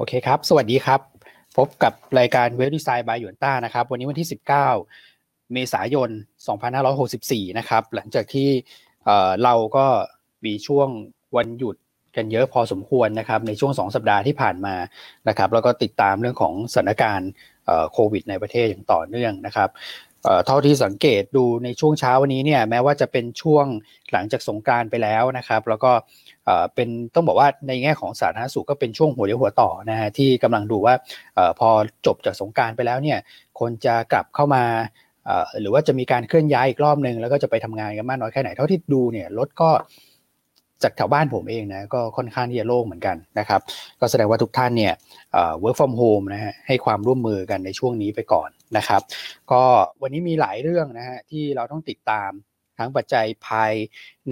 โอเคครับ สวัสดีครับ พบกับรายการเว็บดีไซน์บายหยวนต้านะครับ วันนี้วันที่ 19 เมษายน 2564 นะครับ หลังจากที่เราก็มีช่วงวันหยุดกันเยอะพอสมควรนะครับ ในช่วง 2 สัปดาห์ที่ผ่านมานะครับ แล้วก็ติดตามเรื่องของสถานการณ์โควิดในประเทศอย่างต่อเนื่องนะครับ เท่าที่สังเกตดูในช่วงเช้าวันนี้เนี่ยแม้ว่าจะเป็นช่วงหลังจากสงการไปแล้วนะครับ แล้วก็เป็นต้องบอกว่าในแง่ของสาธารณสุขก็เป็นช่วงหัวเดียวหัวต่อนะฮะที่กำลังดูว่าพอจบจากสงการไปแล้วเนี่ยคนจะกลับเข้ามาหรือว่าจะมีการเคลื่อนย้ายอีกรอบหนึ่งแล้วก็จะไปทำงานกันมากน้อยแค่ไหนเท่าที่ดูเนี่ยรถก็ จากแถวบ้านผมเองนะก็ค่อนข้างที่จะโล่งเหมือนกันนะครับก็แสดงว่าทุกท่านเนี่ย work from home นะฮะให้ความร่วมมือกันในช่วงนี้ไปก่อนนะครับ ก็วันนี้มีหลายเรื่องนะฮะที่เราต้องติดตามทั้งปัจจัยภาย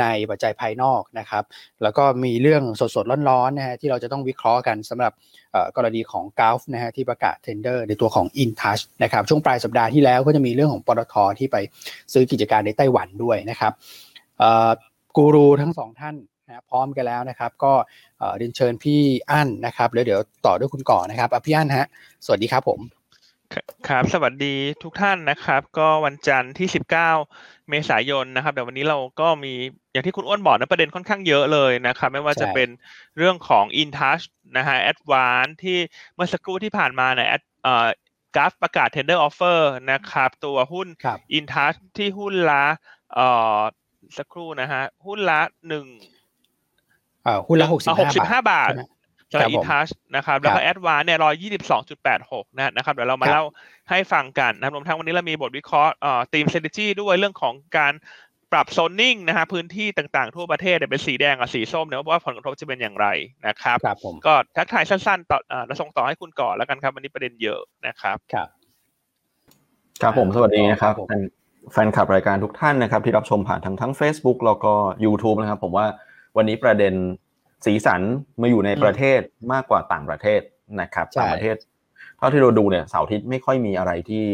ในปัจจัยภายนอกนะครับ แล้วก็มีเรื่องสดๆร้อนๆนะฮะที่เราจะต้องวิเคราะห์กันสำหรับกรณีของกาฟนะฮะที่ประกาศเทนเดอร์ในตัวของ InTouch นะครับช่วงปลายสัปดาห์ที่แล้วก็จะมีเรื่องของปตทที่ไปซื้อกิจการในไต้หวันด้วยนะครับกูรูทั้งสองท่าน นะพร้อมกันแล้วนะครับ ก็เรียนเชิญพี่อั้นนะครับแล้วเดี๋ยวต่อด้วยคุณก่อนะครับพี่อั้นฮะสวัสดีครับผมครับสวัสดีทุกท่านนะครับ ก็วันจันทร์ที่ 19 เมษายนนะครับเดี๋ยววันนี้เราก็มีอย่างที่คุณอ้วนบอกนะประเด็นค่อนข้างเยอะเลยนะครับ ไม่ว่าจะเป็นเรื่องของ InTouch นะฮะ Advance ที่เมื่อสักครู่ที่ผ่านมาเนี่ยเอ่อกราฟประกาศ tender offer นะครับ ตัวหุ้น InTouch ที่หุ้นละเอ่อสักครู่นะฮะหุ้นละหนึ่งอ่า หุ้นละหกสิบห้าบาทสำหรับอีทัชนะครับ แล้วก็แอดวานเนี่ยร้อยยี่สิบสองจุดแปดหกนะครับ เดี๋ยวเรามาเล่าให้ฟังกันนะรวมทั้งวันนี้เรามีบทวิเคราะห์อ่อทีมเซนติจี้ด้วยเรื่องของการปรับโซนนิ่งนะฮะพื้นที่ต่างๆ ทั่วประเทศเป็นสีแดงกับสีส้มเนี่ยว่าผลกระทบจะเป็นอย่างไรนะครับครับผมก็ทักทายสั้นๆต่ออ่าส่งต่อให้คุณก่อนแล้วกันครับ วันนี้ประเด็นเยอะนะครับครับครับผมสวัสดีนะครับแฟนคลับรายการทุกท่านนะครับ ที่รับชมผ่านทั้งทั้ง Facebook แล้วก็ YouTube นะครับ ผมว่า วันนี้ประเด็นสีสันมาอยู่ในประเทศมากกว่าต่างประเทศนะครับต่างประเทศ เท่าที่เราดูเนี่ยเสาร์อาทิตย์ไม่ค่อยมีอะไรที่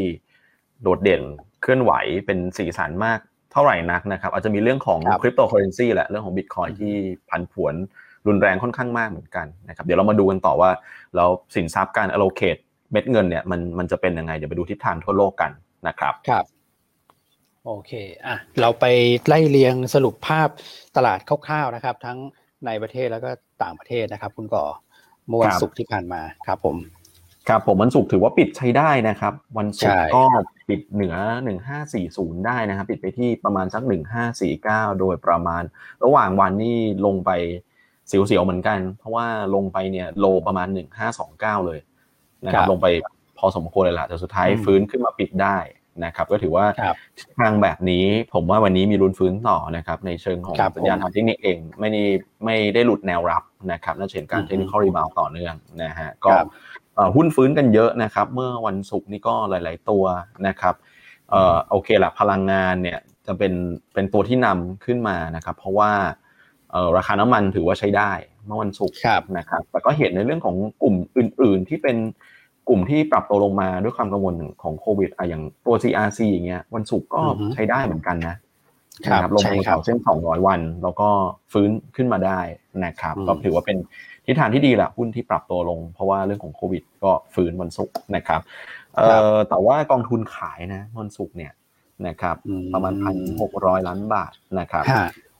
โดดเด่นเคลื่อนไหวเป็นสีสันมากเท่าไหร่นักนะครับ อาจจะมีเรื่องของคริปโตเคอเรนซีแหละเรื่องของบิตคอยที่พันผวนรุนแรงค่อนข้างมากเหมือนกันนะครับเดี๋ยวเรามาดูกันต่อว่าแล้วสินทรัพย์การ allocate เม็ดเงินเนี่ยมันมันจะเป็นยังไงเดี๋ยวไปดูทิศทางทั่วโลกกันนะครับครับ โอเคอะเราไปไล่เรียงสรุปภาพตลาดคร่าวๆนะครับ ทั้งในประเทศแล้วก็ต่างประเทศนะครับ คุณก่อเมื่อวันศุกร์ที่ผ่านมาครับผมครับผมวันศุกร์ถือว่าปิดใช้ได้นะครับ วันศุกร์ก็ปิดเหนือ 1540 ได้นะครับ ปิดไปที่ประมาณสัก 1549 โดยประมาณ ระหว่างวันนี่ลงไปเสียวๆเหมือนกัน เพราะว่าลงไปเนี่ยโลประมาณ 1529 เลยนะครับ ลงไปพอสมควรเลยล่ะแต่สุดท้ายฟื้นขึ้นมาปิดได้ นะครับก็ถือว่าทางแบบนี้ผมว่าวันนี้มีรุนฟื้นต่อนะครับในเชิงของสัญญาณทางเทคนิคเองไม่ได้ไม่ได้หลุดแนวรับนะครับน่าเห็นการเทคนิคอลรีบาวต่อเนื่องนะฮะก็หุ้นฟื้นกันเยอะนะครับเมื่อวันศุกร์นี่ก็หลาย ๆ ตัวนะครับโอเคละพลังงานเนี่ยจะเป็นเป็นตัวที่นำขึ้นมานะครับเพราะว่าราคาน้ำมันถือว่าใช้ได้เมื่อวันศุกร์นะครับแต่ก็เห็นในเรื่องของกลุ่มอื่น ๆ ที่เป็น กลุ่มที่ปรับตัวลงมาด้วยความกังวลของโควิดอะอย่างตัว CRC อย่างเงี้ยวันศุกร์ก็ใช้ได้เหมือนกันนะนะครับลงมาแถวเส้น 200 วัน แล้วก็ฟื้นขึ้นมาได้นะครับก็ถือว่าเป็นทิศทางที่ดีแหละหุ้นที่ปรับตัวลง เพราะว่าเรื่องของโควิด ก็ฟื้นวันศุกร์นะครับเอ่อแต่ว่ากองทุนขายนะวันศุกร์เนี่ยนะครับประมาณพันหกร้อยล้านบาทนะครับ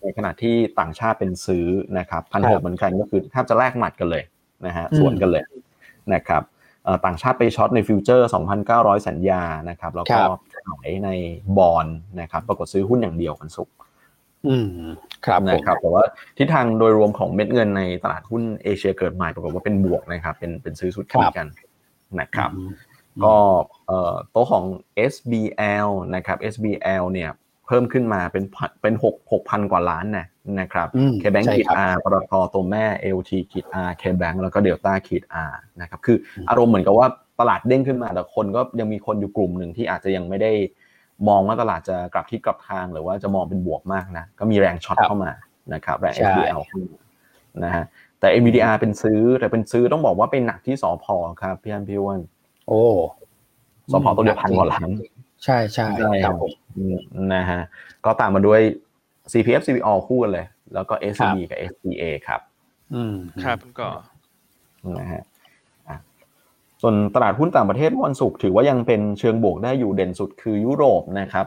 ในขณะที่ต่างชาติเป็นซื้อนะครับพันหกเหมือนกันก็คือแทบจะแลกหมัดกันเลยนะฮะสวนกันเลยนะครับ ต่างชาติไปช็อตในฟิวเจอร์ 2,900 สัญญานะครับ แล้วก็ขายในบอลนะครับ ปรากฏซื้อหุ้นอย่างเดียวกันสุกอืมครับนะครับแต่ว่าทิศทางโดยรวมของเม็ดเงินในตลาดหุ้นเอเชียเกิดใหม่ปรากฏว่าเป็นบวกนะครับ เป็นเป็นซื้อสุดที่กันนะครับ ก็ total ของ SBL นะครับ SBL เนี่ย เพิ่มขึ้นมาเป็นเป็นหกหกพันกว่าล้านนะนะครับ KBANK ขีด R ปตทตัวแม่ PTT ขีด R KBANK แล้วก็เดลต้าขีด R นะครับคืออารมณ์เหมือนกับว่าตลาดเด้งขึ้นมาแต่คนก็ยังมีคนอยู่กลุ่มหนึ่งที่อาจจะยังไม่ได้มองว่าตลาดจะกลับที่กลับทางหรือว่าจะมองเป็นบวกมากนะก็มีแรง short เข้ามานะครับแรง SBL นะฮะแต่ NVDR เป็นซื้อแต่เป็นซื้อต้องบอกว่าเป็นหนักที่สอพอครับพี่อันพี่วันโอ้สอพอตัวเดียวพันกว่าล้าน ใช่ใช่ครับผมนะฮะก็ตามมาด้วย CPF CPO คู่กันเลย แล้วก็ SCB กับ SBA ครับ อืมครับก็นะฮะส่วนตลาดหุ้นต่างประเทศวันศุกร์ถือว่ายังเป็นเชิงบวกได้อยู่เด่นสุดคือยุโรปนะครับ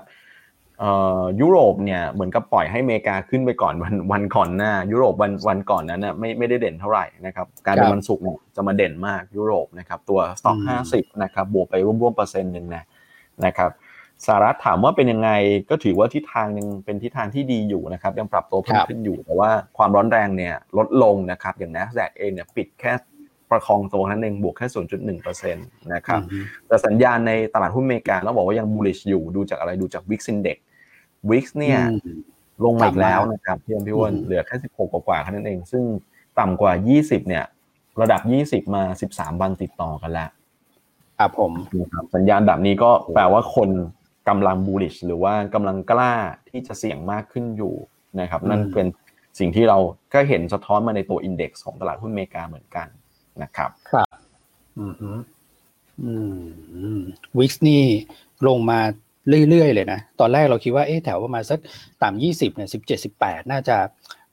ยุโรปเนี่ยเหมือนกับปล่อยให้อเมริกาขึ้นไปก่อนวันวันก่อนหน้า ยุโรปวันวันก่อนนั้นนะไม่ไม่ได้เด่นเท่าไหร่นะครับการเป็นวันศุกร์เนี่ยจะมาเด่นมากยุโรปนะครับตัวสต็อกห้าสิบนะครับบวกไปร่วมๆเปอร์เซ็นต์หนึ่งนะนะครับ สหรัฐถามว่าเป็นยังไงก็ถือว่าทิศทางยังเป็นทิศทางที่ดีอยู่นะครับ ยังปรับตัวเพิ่มขึ้นอยู่แต่ว่าความร้อนแรงเนี่ยลดลงนะครับ อย่าง NASDAQ เองเนี่ยปิดแค่ประคองตัวนั้นเองบวกแค่ 0.1%นะครับแต่สัญญาณในตลาดหุ้นอเมริกาเราบอกว่ายัง bullish อยู่ดูจากอะไรดูจาก Wix Index Wix เนี่ยลงมาอีกแล้วนะครับพี่อมพี่วนเหลือแค่ 16 กว่าๆแค่นั้นเอง ซึ่งต่ำกว่า 20 เนี่ย ระดับ 20 มา 13 วันติดต่อกันแล้วครับผมสัญญาณแบบนี้ก็แปลว่าคน กำลัง bullish หรือว่ากำลังกล้าที่จะเสี่ยงมากขึ้นอยู่นะครับ นั่นเป็นสิ่งที่เราก็เห็นสะท้อนมาในตัวอินเด็กซ์ของตลาดหุ้นอเมริกาเหมือนกันนะครับ ครับ อืมอืม VIX นี่ลงมาเรื่อยๆเลยนะ ตอนแรกเราคิดว่าเอ๊ะแถวประมาณสักต่ำยี่สิบเนี่ยสิบเจ็ดสิบแปดน่าจะ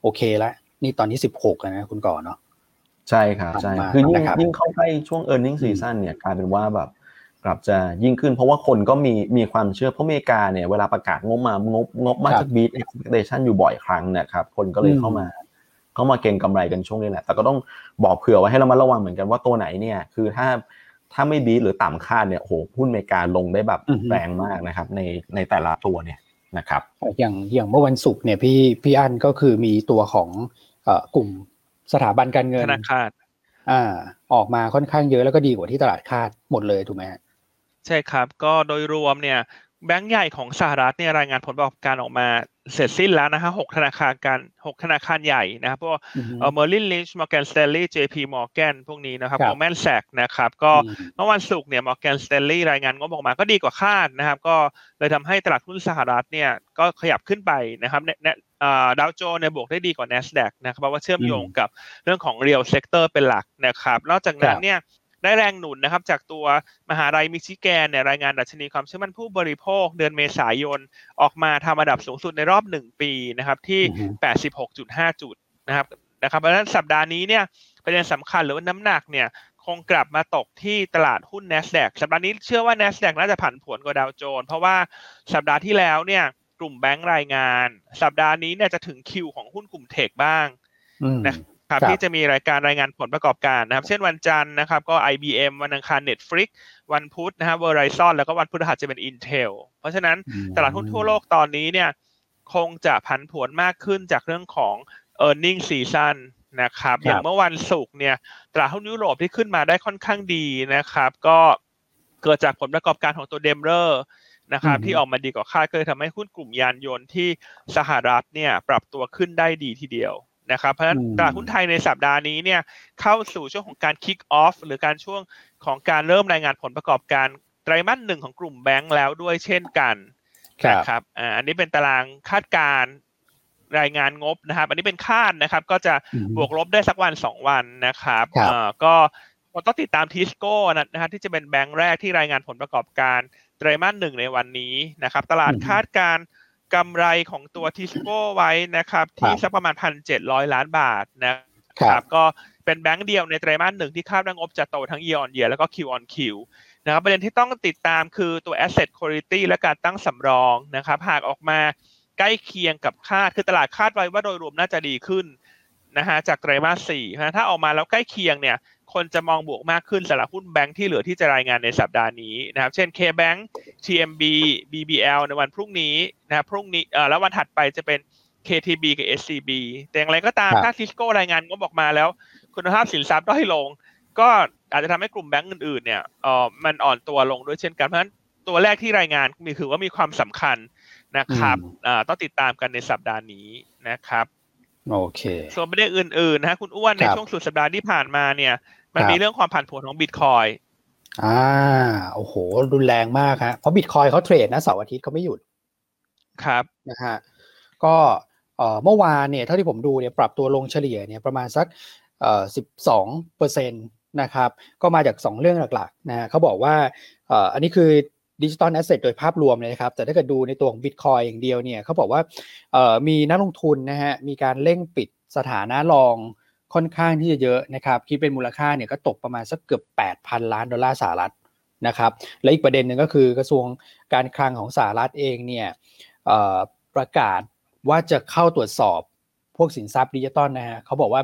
โอเคละนี่ตอนนี้สิบหกนะคุณก่อเนาะใช่ครับใช่คือยิ่งยิ่งเข้าใกล้ช่วง earnings season เนี่ยกลายเป็นว่าแบบ กลับจะยิ่งขึ้น เพราะว่าคนก็มีมีความเชื่อเพราะอเมริกาเนี่ยเวลาประกาศงบมางบงบมาจะ beat expectation อยู่บ่อยครั้งนะครับคนก็เลยเข้ามาเข้ามาเก็งกำไรกันช่วงนี้แหละ แต่ก็ต้องบอกเผื่อไว้ให้เรามาระวังเหมือนกันว่าตัวไหนเนี่ยคือถ้าถ้าไม่บีหรือต่ำคาดเนี่ยโหหุ้นอเมริกาลงได้แบบแรงมากนะครับ ในในแต่ละตัวเนี่ยนะครับอย่างอย่างเมื่อวันศุกร์เนี่ยพี่พี่อันก็คือมีตัวของเอ่อกลุ่มสถาบันการเงินธนาคารอ่า ออกมาค่อนข้างเยอะแล้วก็ดีกว่าที่ตลาดคาดหมดเลยถูกไหม ใช่ครับ ก็โดยรวมเนี่ยแบงก์ใหญ่ของสหรัฐเนี่ยรายงานผลประกอบการออกมาเสร็จสิ้นแล้วนะฮะหกธนาคารการหกธนาคารใหญ่นะครับพวกเออ Merrill Lynch Morgan Stanley JP Morgan พวกนี้นะครับ Goldman Sachs นะครับก็เมื่อวันศุกร์เนี่ย Morgan Stanley รายงานงบออกมาก็ดีกว่าคาดนะครับ ก็เลยทำให้ตลาดหุ้นสหรัฐเนี่ยก็ขยับขึ้นไปนะครับเนี่ยดาวโจนส์เนี่ยบวกได้ดีกว่า NASDAQ นะครับเพราะว่าเชื่อมโยงกับเรื่องของ real sector เป็นหลักนะครับ นอกจากนั้นเนี่ย ได้แรงหนุนนะครับ จากตัวมหาลัยมิชิแกนเนี่ยรายงานดัชนีความเชื่อมั่นผู้บริโภค เดือนเมษายนออกมาทำอันดับสูงสุดในรอบหนึ่งปีนะครับที่ 86.5 จุดนะครับนะครับเพราะฉะนั้นสัปดาห์นี้เนี่ยประเด็นสำคัญหรือว่าน้ำหนักเนี่ยคงกลับมาตกที่ตลาดหุ้น NASDAQ สัปดาห์นี้เชื่อว่า NASDAQ น่าจะผันผวนกว่าดาวโจนส์เพราะว่าสัปดาห์ที่แล้วเนี่ยกลุ่มแบงก์รายงาน สัปดาห์นี้เนี่ยจะถึงคิวของหุ้นกลุ่มเทคบ้างนะ ครับที่จะมีรายการรายงานผลประกอบการนะครับ เช่นวันจันทร์นะครับก็ IBM วันอังคาร Netflix วันพุธนะครับ Verizon แล้วก็วันพฤหัสจะเป็น Intel เพราะฉะนั้นตลาดหุ้นทั่วโลกตอนนี้เนี่ยคงจะผันผวนมากขึ้นจากเรื่องของ e a r n i n g season นะครับอย่างเมื่อวันศุกร์เนี่ยตลาดหุ้นยุโรปที่ขึ้นมาได้ค่อนข้างดีนะครับ ก็เกิดจากผลประกอบการของตัวเดมเรอร์นะครับที่ออกมาดีกว่าคาดก็เลยทำให้หุ้นกลุ่มยานยนต์ที่สหรัฐเนี่ยปรับตัวขึ้นได้ดีทีเดียว นะครับเพราะฉะนั้นตลาดหุ้นไทยในสัปดาห์นี้เนี่ยเข้าสู่ช่วงของการ kick off หรือการช่วงของการเริ่มรายงานผลประกอบการไตรมาสหนึ่งของกลุ่มแบงก์แล้วด้วยเช่นกันนะครับอ่าอันนี้เป็นตารางคาดการรายงานงบนะครับ อันนี้เป็นคาดนะครับ ก็จะบวกลบได้สักวันสองวันนะครับอ่าก็ต้องติดตามทิสโก้นะครับที่จะเป็นแบงก์แรกที่รายงานผลประกอบการไตรมาสหนึ่งในวันนี้นะครับ ตลาดคาดการ กำไรของตัวทิสโก้ไว้นะครับที่สักประมาณพันเจ็ดร้อยล้านบาทนะครับก็เป็นแบงก์เดียวในไตรมาสหนึ่งที่คาดว่างบจะโตทั้ง year on year แล้วก็ Q on Q นะครับประเด็นที่ต้องติดตามคือตัว asset quality และการตั้งสำรองนะครับหากออกมาใกล้เคียงกับคาดคือตลาดคาดไว้ว่าโดยรวมน่าจะดีขึ้นนะฮะจากไตรมาสสี่ถ้าออกมาแล้วใกล้เคียงเนี่ย คนจะมองบวกมากขึ้นสำหรับหุ้นแบงค์ที่เหลือที่จะรายงานในสัปดาห์นี้นะครับ เช่น K-Bank TMB BBL ในวันพรุ่งนี้นะครับพรุ่งนี้เอ่อแล้ววันถัดไปจะเป็น KTB กับ SCB แต่อย่างไรก็ตามถ้าซิสโก้รายงานงบออกมาแล้ว คุณภาพสินทรัพย์ด้อยลง ก็อาจจะทำให้กลุ่มแบงก์อื่นๆเนี่ยเอ่อมันอ่อนตัวลงด้วยเช่นกันเพราะฉะนั้นตัวแรกที่รายงานมีคือว่ามีความสำคัญนะครับอ่าต้องติดตามกันในสัปดาห์นี้นะครับ โอเค ส่วนประเด็นอื่นๆนะฮะคุณอ้วนในช่วงสุดสัปดาห์ที่ผ่านมาเนี่ย มันมีเรื่องความผันผวนของบิตคอยอ่าโอ้โห รุนแรงมากฮะเพราะบิตคอยเขา trade นะเสาร์อาทิตย์เขาไม่หยุดครับนะฮะก็เมื่อวานเนี่ยเท่าที่ผมดูเนี่ยปรับตัวลงเฉลี่ยเนี่ยประมาณสักเอ่อสิบสองเปอร์เซ็นต์นะครับก็มาจากสองเรื่องหลักๆนะเขาบอกว่าเอ่ออันนี้คือ digital asset โดยภาพรวมเลยครับ แต่ถ้าเกิดดูในตัวของบิตคอยอย่างเดียวเนี่ยเขาบอกว่าเอ่อมีนักลงทุนนะฮะมีการเร่งปิดสถานะ long ค่อนข้างที่จะเยอะนะครับคิดเป็นมูลค่าเนี่ยก็ตกประมาณสักเกือบ 8,000 ล้านดอลลาร์สหรัฐนะครับและอีกประเด็นหนึ่งก็คือกระทรวงการคลังของสหรัฐเองเนี่ยประกาศว่าจะเข้าตรวจสอบพวกสินทรัพย์ดิจิตอลนะฮะเขาบอกว่า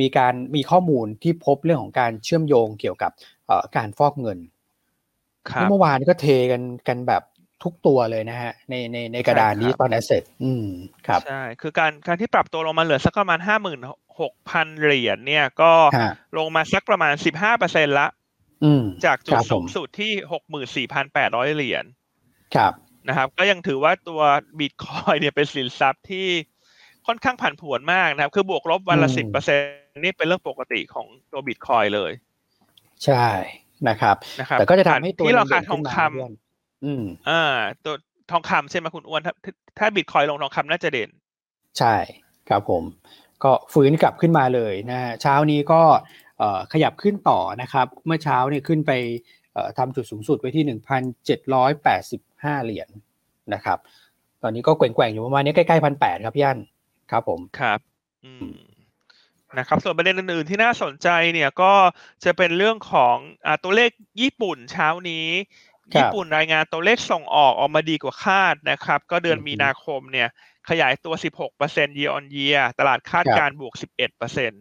มีการมีข้อมูลที่พบเรื่องของการเชื่อมโยงเกี่ยวกับการฟอกเงินเมื่อวานก็เทกันกันแบบทุกตัวเลยนะฮะในในในกระดาน digital asset อืมครับใช่คือการการที่ปรับตัวลงมาเหลือสักประมาณห้าหมื่น หกพันเหรียญเนี่ยก็ลงมาสักประมาณสิบห้าเปอร์เซ็นละจากจุดสูงสุดที่หกหมื่นสี่พันแปดร้อยเหรียญครับนะครับ ก็ยังถือว่าตัวบิตคอยเนี่ยเป็นสินทรัพย์ที่ค่อนข้างผันผวนมากนะครับ คือบวกลบวันละสิบเปอร์เซ็นนี่เป็นเรื่องปกติของตัวบิตคอยเลย ใช่นะครับนะครับ แต่ก็จะทำให้ตัวที่ราคาทองคำอืมอ่า ตัวทองคำใช่ไหมคุณอ้วน ถ้าถ้าบิตคอยลงทองคำน่าจะเด่น ใช่ครับผม ก็ฟื้นกลับขึ้นมาเลยนะฮะเช้านี้ก็ขยับขึ้นต่อนะครับ เมื่อเช้าเนี่ยขึ้นไปทำจุดสูงสุดไว้ที่หนึ่งพันเจ็ดร้อยแปดสิบห้าเหรียญนะครับ ตอนนี้ก็แกว่งๆอยู่ประมาณนี้ใกล้ๆพันแปดครับพี่อันครับผมครับอืมนะครับส่วนประเด็นอื่นๆที่น่าสนใจเนี่ยก็จะเป็นเรื่องของอตัวเลขญี่ปุ่นเช้านี้ ญี่ปุ่นรายงานตัวเลขส่งออกออกมาดีกว่าคาดนะครับ ก็เดือนมีนาคมเนี่ย ขยายตัว 16% year on year ตลาดคาดการบวก 11%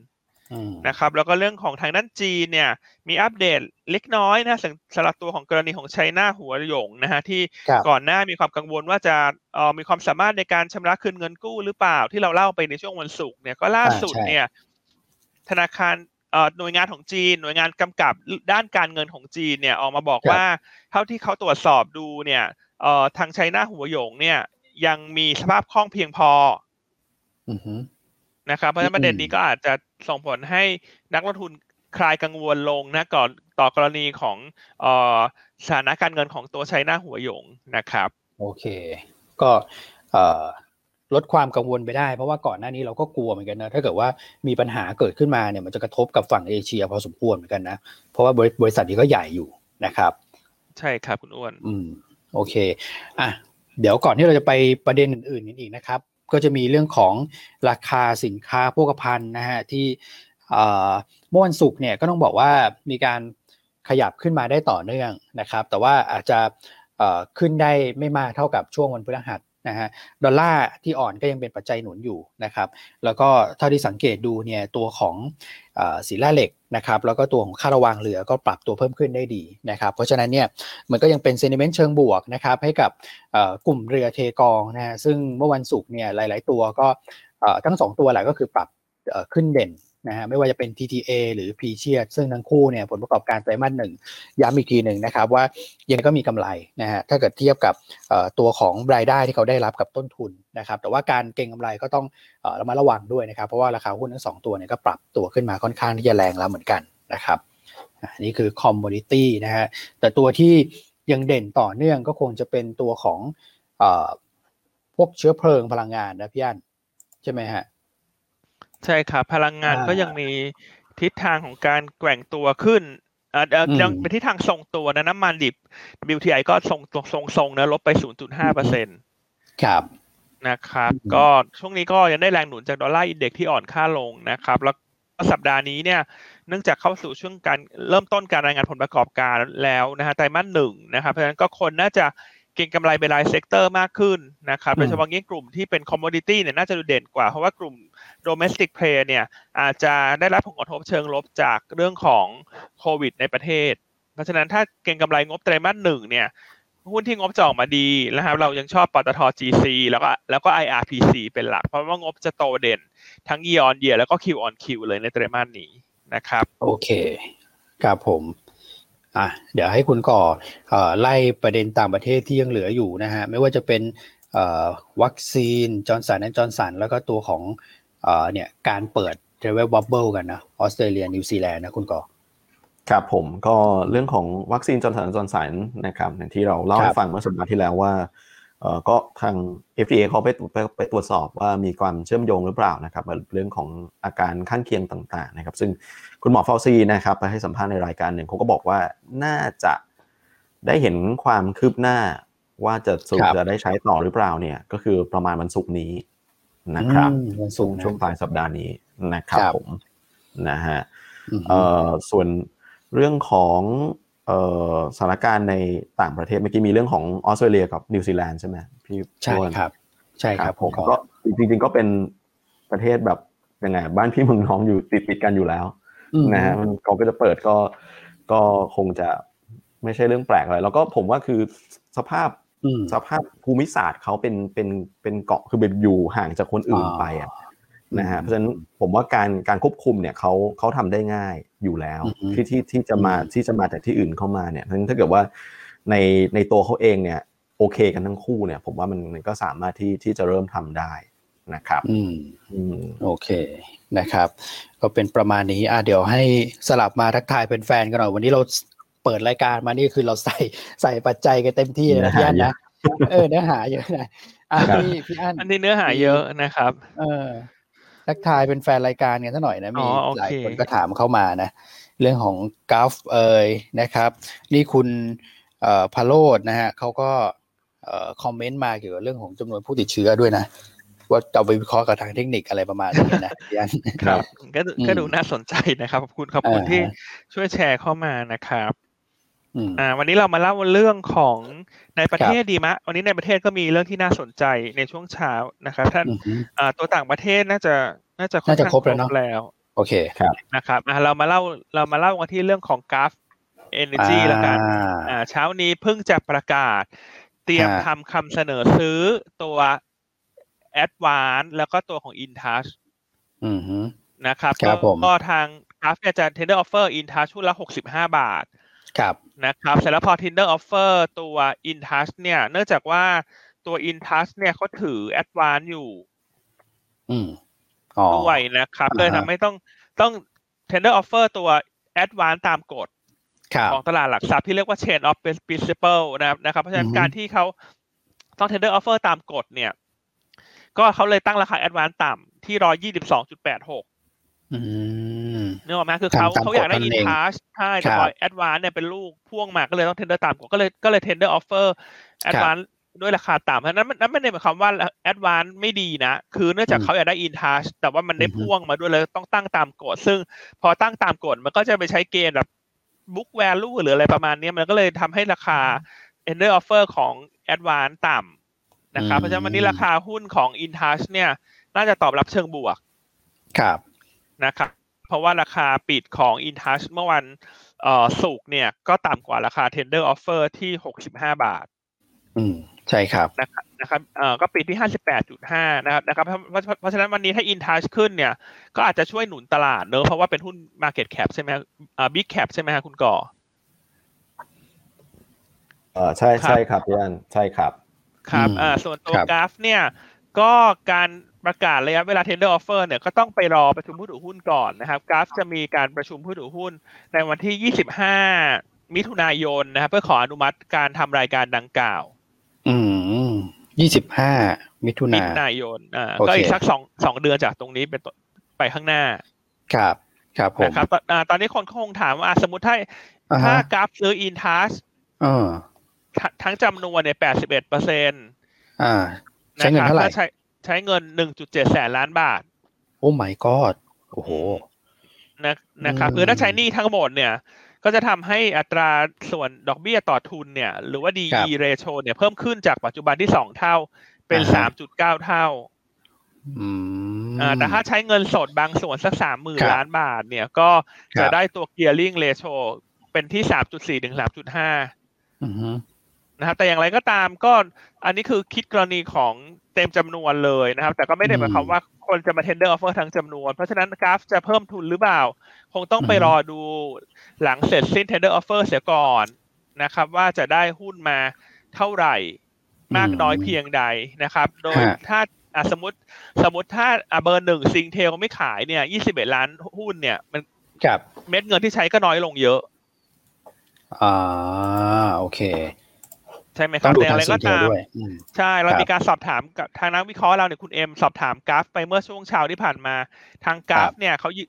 นะครับแล้วก็เรื่องของทางด้านจีนเนี่ยมีอัปเดตเล็กน้อยนะสำหรับตัวของกรณีของไชน่าหัวหยงนะฮะที่ก่อนหน้ามีความกังวลว่าจะเอ่อมีความสามารถในการชำระคืนเงินกู้หรือเปล่าที่เราเล่าไปในช่วงวันศุกร์เนี่ยก็ล่าสุดเนี่ยธนาคารเอ่อหน่วยงานของจีน หน่วยงานกำกับด้านการเงินของจีนเนี่ยออกมาบอกว่า เท่าที่เขาตรวจสอบดูเนี่ยเอ่อทางไชน่าหัวหยงเนี่ย ยังมีสภาพคล่องเพียงพอนะครับ เพราะฉะนั้นประเด็นนี้ก็อาจจะส่งผลให้นักลงทุนคลายกังวลลงนะก่อนต่อกรณีของสถานะการเงินของตัวไชน่าหัวหยงนะครับ โอเค ก็ลดความกังวลไปได้ เพราะว่าก่อนหน้านี้เราก็กลัวเหมือนกันนะถ้าเกิดว่ามีปัญหาเกิดขึ้นมาเนี่ยมันจะกระทบกับฝั่งเอเชียพอสมควรเหมือนกันนะเพราะว่าบริษัทนี้ก็ใหญ่อยู่นะครับ ใช่ครับคุณอ้วน อืมโอเค อะ เดี๋ยวก่อนที่เราจะไปประเด็นอื่นๆอีกนะครับ ก็จะมีเรื่องของราคาสินค้าโภคภัณฑ์นะฮะที่เมื่อวันศุกร์เนี่ยก็ต้องบอกว่ามีการขยับขึ้นมาได้ต่อเนื่องนะครับ แต่ว่าอาจจะขึ้นได้ไม่มากเท่ากับช่วงวันพฤหัส นะฮะดอลลาร์ที่อ่อนก็ยังเป็นปัจจัยหนุนอยู่นะครับ แล้วก็เท่าที่สังเกตดูเนี่ยตัวของสินแร่เหล็กนะครับแล้วก็ตัวของค่าระวางเรือก็ปรับตัวเพิ่มขึ้นได้ดีนะครับเพราะฉะนั้นเนี่ยมันก็ยังเป็น sentiment เชิงบวกนะครับให้กับกลุ่มเรือเทกองนะฮะซึ่งเมื่อวันศุกร์เนี่ยหลาย ๆ ตัวก็ทั้ง 2 ตัวแหละก็คือปรับขึ้นเด่น นะฮะไม่ว่าจะเป็น TTA หรือ p เชียซึ่งทั้งคู่เนี่ยผลประกอบการไตรมาสหนึ่งย้ำอีกทีหนึ่งนะครับว่ายังก็มีกำไรนะฮะถ้าเกิดเทียบกับตัวของรายได้ที่เขาได้รับกับต้นทุนนะครับแต่ว่าการเก็งกำไรก็ต้องระมัดระวังด้วยนะครับ เพราะว่าราคาหุ้นทั้งสองตัวเนี่ยก็ปรับตัวขึ้นมาค่อนข้างที่จะแรงแล้วเหมือนกันนะครับอันนี้คือ commodity นะฮะแต่ตัวที่ยังเด่นต่อเนื่องก็คงจะเป็นตัวของพวกเชื้อเพลิงพลังงานนะพี่อันใช่ไหมฮะ ใช่ครับ พลังงานก็ยังมีทิศทางของการแกว่งตัวขึ้นอ่ายังเป็นทิศทางทรงตัวนะน้ำมันดิบ WTI ก็ทรงทรงทรงนะลบไป 0.5เปอร์เซ็นต์ครับนะครับ ก็ช่วงนี้ก็ยังได้แรงหนุนจาก dollar index ที่อ่อนค่าลงนะครับ แล้วสัปดาห์นี้เนี่ย เนื่องจากเข้าสู่ช่วงการเริ่มต้นการรายงานผลประกอบการแล้วนะฮะไตรมาสหนึ่งนะครับเพราะฉะนั้นก็คนน่าจะ เก็งกำไรเป็นราย sector มากขึ้นนะครับ โดยเฉพาะยิ่งกลุ่มที่เป็น commodity เนี่ยน่าจะดูเด่นกว่า เพราะว่ากลุ่มโดเมสติกเพลย์เนี่ยอาจจะได้รับผลกระทบเชิงลบจากเรื่องของโควิดในประเทศ เพราะฉะนั้นถ้าเก็งกำไรงบไตรมาสหนึ่งเนี่ยหุ้นที่งบจะออกมาดีนะครับเรายังชอบปตท GC แล้วก็แล้วก็ IRPC เป็นหลัก เพราะว่างบจะโตเด่น ทั้ง year on year แล้วก็ Q on Q เลยในไตรมาสนี้นะครับ โอเคครับผม อะเดี๋ยวให้คุณก่อไล่ประเด็นต่างประเทศที่ยังเหลืออยู่นะฮะไม่ว่าจะเป็นวัคซีน Johnson และ Johnson แล้วก็ตัวของเนี่ยการเปิด travel bubble กันนะออสเตรเลียนิวซีแลนด์นะคุณก่อครับผมก็เรื่องของวัคซีน Johnson Johnson นะครับอย่างที่เราเล่าให้ฟังเมื่อสัปดาห์ที่แล้วว่าเอ่อก็ทาง FDA เขาไปไปไปตรวจสอบว่ามีความเชื่อมโยงหรือเปล่านะครับเรื่องของอาการข้างเคียงต่างๆนะครับซึ่ง คุณหมอเฟาซีนะครับไปให้สัมภาษณ์ในรายการหนึ่งเขาก็บอกว่าน่าจะได้เห็นความคืบหน้าว่าจะสุดจะได้ใช้ต่อหรือเปล่าเนี่ย ก็คือประมาณวันศุกร์นี้นะครับวันศุกร์ช่วงปลายสัปดาห์นี้นะครับผมนะฮะอืมเอ่อส่วนเรื่องของเอ่อสถานการณ์ในต่างประเทศเมื่อกี้มีเรื่องของออสเตรเลียกับนิวซีแลนด์ใช่ไหมพี่ใช่อ้วนครับ ใช่ครับผมขอก็จริงๆก็เป็นประเทศแบบยังไงบ้านพี่เมืองน้องอยู่ติดติดๆกันอยู่แล้วอืม นะฮะมันเขาก็จะเปิดก็ก็คงจะไม่ใช่เรื่องแปลกอะไรแล้วก็ผมว่าคือสภาพอืมสภาพภูมิศาสตร์เขาเป็นเป็นเป็นเกาะคือแบบอยู่ห่างจากคนอื่นอ่าไปอะนะฮะอืมเพราะฉะนั้นผมว่าการการควบคุมเนี่ยเขาเขาทำได้ง่ายอยู่แล้วอือฮึที่ที่ที่จะมาอืมที่จะมาจากที่อื่นเข้ามาเนี่ยเพราะฉะนั้นถ้าเกิดว่าในในตัวเขาเองเนี่ยโอเคกันทั้งคู่เนี่ย ผมว่ามันมันก็สามารถที่ที่จะเริ่มทำได้ นะครับอืมอืมโอเคนะครับ ก็เป็นประมาณนี้อะเดี๋ยวให้สลับมาทักทายเป็นแฟนกันหน่อยวันนี้เราเปิดรายการมานี่คือเราใส่ใส่ปัจจัยกันเต็มที่เลยนะพี่อันนะเออเนื้อหาเยอะนะอะครับพี่พี่อันอันนี้เนื้อหาเยอะนะครับ เออทักทายเป็นแฟนรายการกันสักหน่อยนะอ๋มีอโอเคหลายคนก็ถามเข้ามานะเรื่องของกราฟเอ่ยนะครับ นี่คุณเอ่อพาโรดนะฮะเขาก็เอ่อคอมเมนต์มาเกี่ยวกับเรื่องของจำนวนผู้ติดเชื้อด้วยนะ ว่าจะเอาไปวิเคราะห์กับทางเทคนิคอะไรประมาณนี้นะพี่อันครับก็ดูอืมก็ดูน่าสนใจนะครับขอบคุณขอบคุณอ่าที่ช่วยแชร์เข้ามานะครับอืมอ่า วันนี้เรามาเล่าเรื่องของในประเทศดีมะ วันนี้ในประเทศก็มีเรื่องที่น่าสนใจในช่วงเช้านะครับ ท่านอือฮึอ่าตัวต่างประเทศน่าจะน่าจะน่าจะอนครบข้งแล้วเนอะแล้วโอเคนะครับอ่าเรามาเล่าเรามาเล่ากันที่เรื่องของกราฟ Energy แล้วกันอ่าเช้านี้เพิ่งจะประกาศ เตรียมฮะทำคำเสนอซื้อตัว Advance แล้วก็ตัวของ InTouch อือฮึนะครับครับผมก็ทางกราฟเนี่ยจะ tender offer InTouch ชุดละ65บาทครับนะครับเสร็จแล้วพอ tender offer ตัว InTouch เนี่ย เนื่องจากว่าตัว InTouch เนี่ยเขาถือ Advance อยู่อืมอ๋อด้วยนะครับอ่าฮะเลยทำให้ต้องต้อง tender offer ตัว Advance ตามกฎครับของตลาดหลักทรัพย์ที่เรียกว่า chain of principle นะครับนะครับ เพราะฉะนั้อืนอฮึการที่เขาต้อง tender offer ตามกฎเนี่ย ก็เขาเลยตั้งราคา advance ต่ำที่ร้อยยี่สิบสองจุดแปดหกอืมนึกออกไหมคือเขาตามเขาอยากได้กฎนั่ in นเอง touch ใช่ครัแต่บพอ advance เนี่ยเป็นลูกพ่วงมาก็เลยต้อง tender ต่ำกว่าก็เลยก็เลย tender offer advance ด้วยราคาต่ำเพราะฉะนั้นมันนั้นไม่ได้หมายความว่า advance ไม่ดีนะ คือเนื่องจากอืมเขาอยากได้ in touch แต่ว่ามันได้อือฮึพ่วงมาด้วยเลยต้องตั้งตามกฎ ซึ่งพอตั้งตามกฎมันก็จะไปใช้เกณฑ์แบบ book value หรืออะไรประมาณเนี้ยมันก็เลยทำให้ราคา tender offer ของ advance ต่ำ นะครับเพราะฉะนั้นวันนี้ราคาหุ้นของ InTouch เนี่ย น่าจะตอบรับเชิงบวก ครับนะครับ เพราะว่าราคาปิดของ InTouch เมื่อวันเอ่อศุกร์เนี่ย ก็ต่ำกว่าราคา tender offer ที่65บาท อืมใช่ครับนะครับนะครับเอ่อก็ปิดที่58.5นะครับนะครับเพราะเพราะเพราะฉะนั้นวันนี้ถ้า InTouch ขึ้นเนี่ย ก็อาจจะช่วยหนุนตลาดเนอะเพราะว่าเป็นหุ้น market cap ใช่ไหมอ่า big cap ใช่ไหมฮะคุณก่อเออใช่ครับใช่ครับพี่อันใช่ครับ ครับอืมอ่าส่วนตัวครับกราฟเนี่ยก็การประกาศระยะเวลา tender offer เนี่ยก็ต้องไปรอประชุมผู้ถือหุ้นก่อนนะครับกราฟจะมีการประชุมผู้ถือหุ้นในวันที่ 25 มิถุนายนนะครับเพื่อขออนุมัติการทำรายการดังกล่าว อืมยี่สิบห้ามิถุมินาถุนายนอ่าโอเคก็อีกสักสองสองเดือนจากตรงนี้เป็นต้นไปข้างหน้า ครับ ครับผมนะครับตอนอ่าตอนนี้คนคงถามว่าอะสมมติถ้าอ่าฮะถ้ากราฟซื้อ InTouch เออ ทั้งจำนวนเนี่ย81เปอร์เซ็นต์อ่าใช้เงินเท่าไหร่ใช้ใช้เงิน1.7แสนล้านบาท โอ้ my god โอ้โหนะนะครับอืมคือถ้าใช้หนี้ทั้งหมดเนี่ย ก็จะทำให้อัตราส่วนดอกเบี้ยต่อทุนเนี่ย หรือว่าครั DE บ ratio เนี่ยเพิ่มขึ้นจากปัจจุบันที่2เท่า เป็นอ่าฮะ3.9เท่าอืมอ่าแต่ถ้าใช้เงินสดบางส่วนสักครับ30,000ล้านบาท เนี่ยก็คจะรับได้ตัว gearing ratio เป็นที่3.4ถึง3.5อือฮึ นะครับ แต่อย่างไรก็ตามก็อันนี้คือคิดกรณีของเต็มจำนวนเลยนะครับ แต่ก็ไม่ได้หมายความว่าคนจะมา tender offer ทั้งจำนวน เพราะฉะนั้นกราฟจะเพิ่มทุนหรือเปล่า คงต้องไปรอดูหลังเสร็จสิ้น tender offer เสียก่อนนะครับ ว่าจะได้หุ้นมาเท่าไหร่มากน้อยเพียงใดนะครับ โดยฮะถ้าอะสมมติสมมติถ้าอะเบอร์หนึ่งซิงเทลไม่ขายเนี่ย21ล้านหุ้นเนี่ย มันครับเม็ดเงินที่ใช้ก็น้อยลงเยอะ อ่าโอเคใช่ไหมคต้อรังบดูแต่อย่าทางงไรซีก็เทลตามด้วยอืมใช่เราครับมีการสอบถามกับทางนักวิเคราะห์เราเนี่ยคุณเอ็มสอบถามกราฟไปเมื่อช่วงเช้าที่ผ่านมา ทางกราฟเนี่ยเขายิ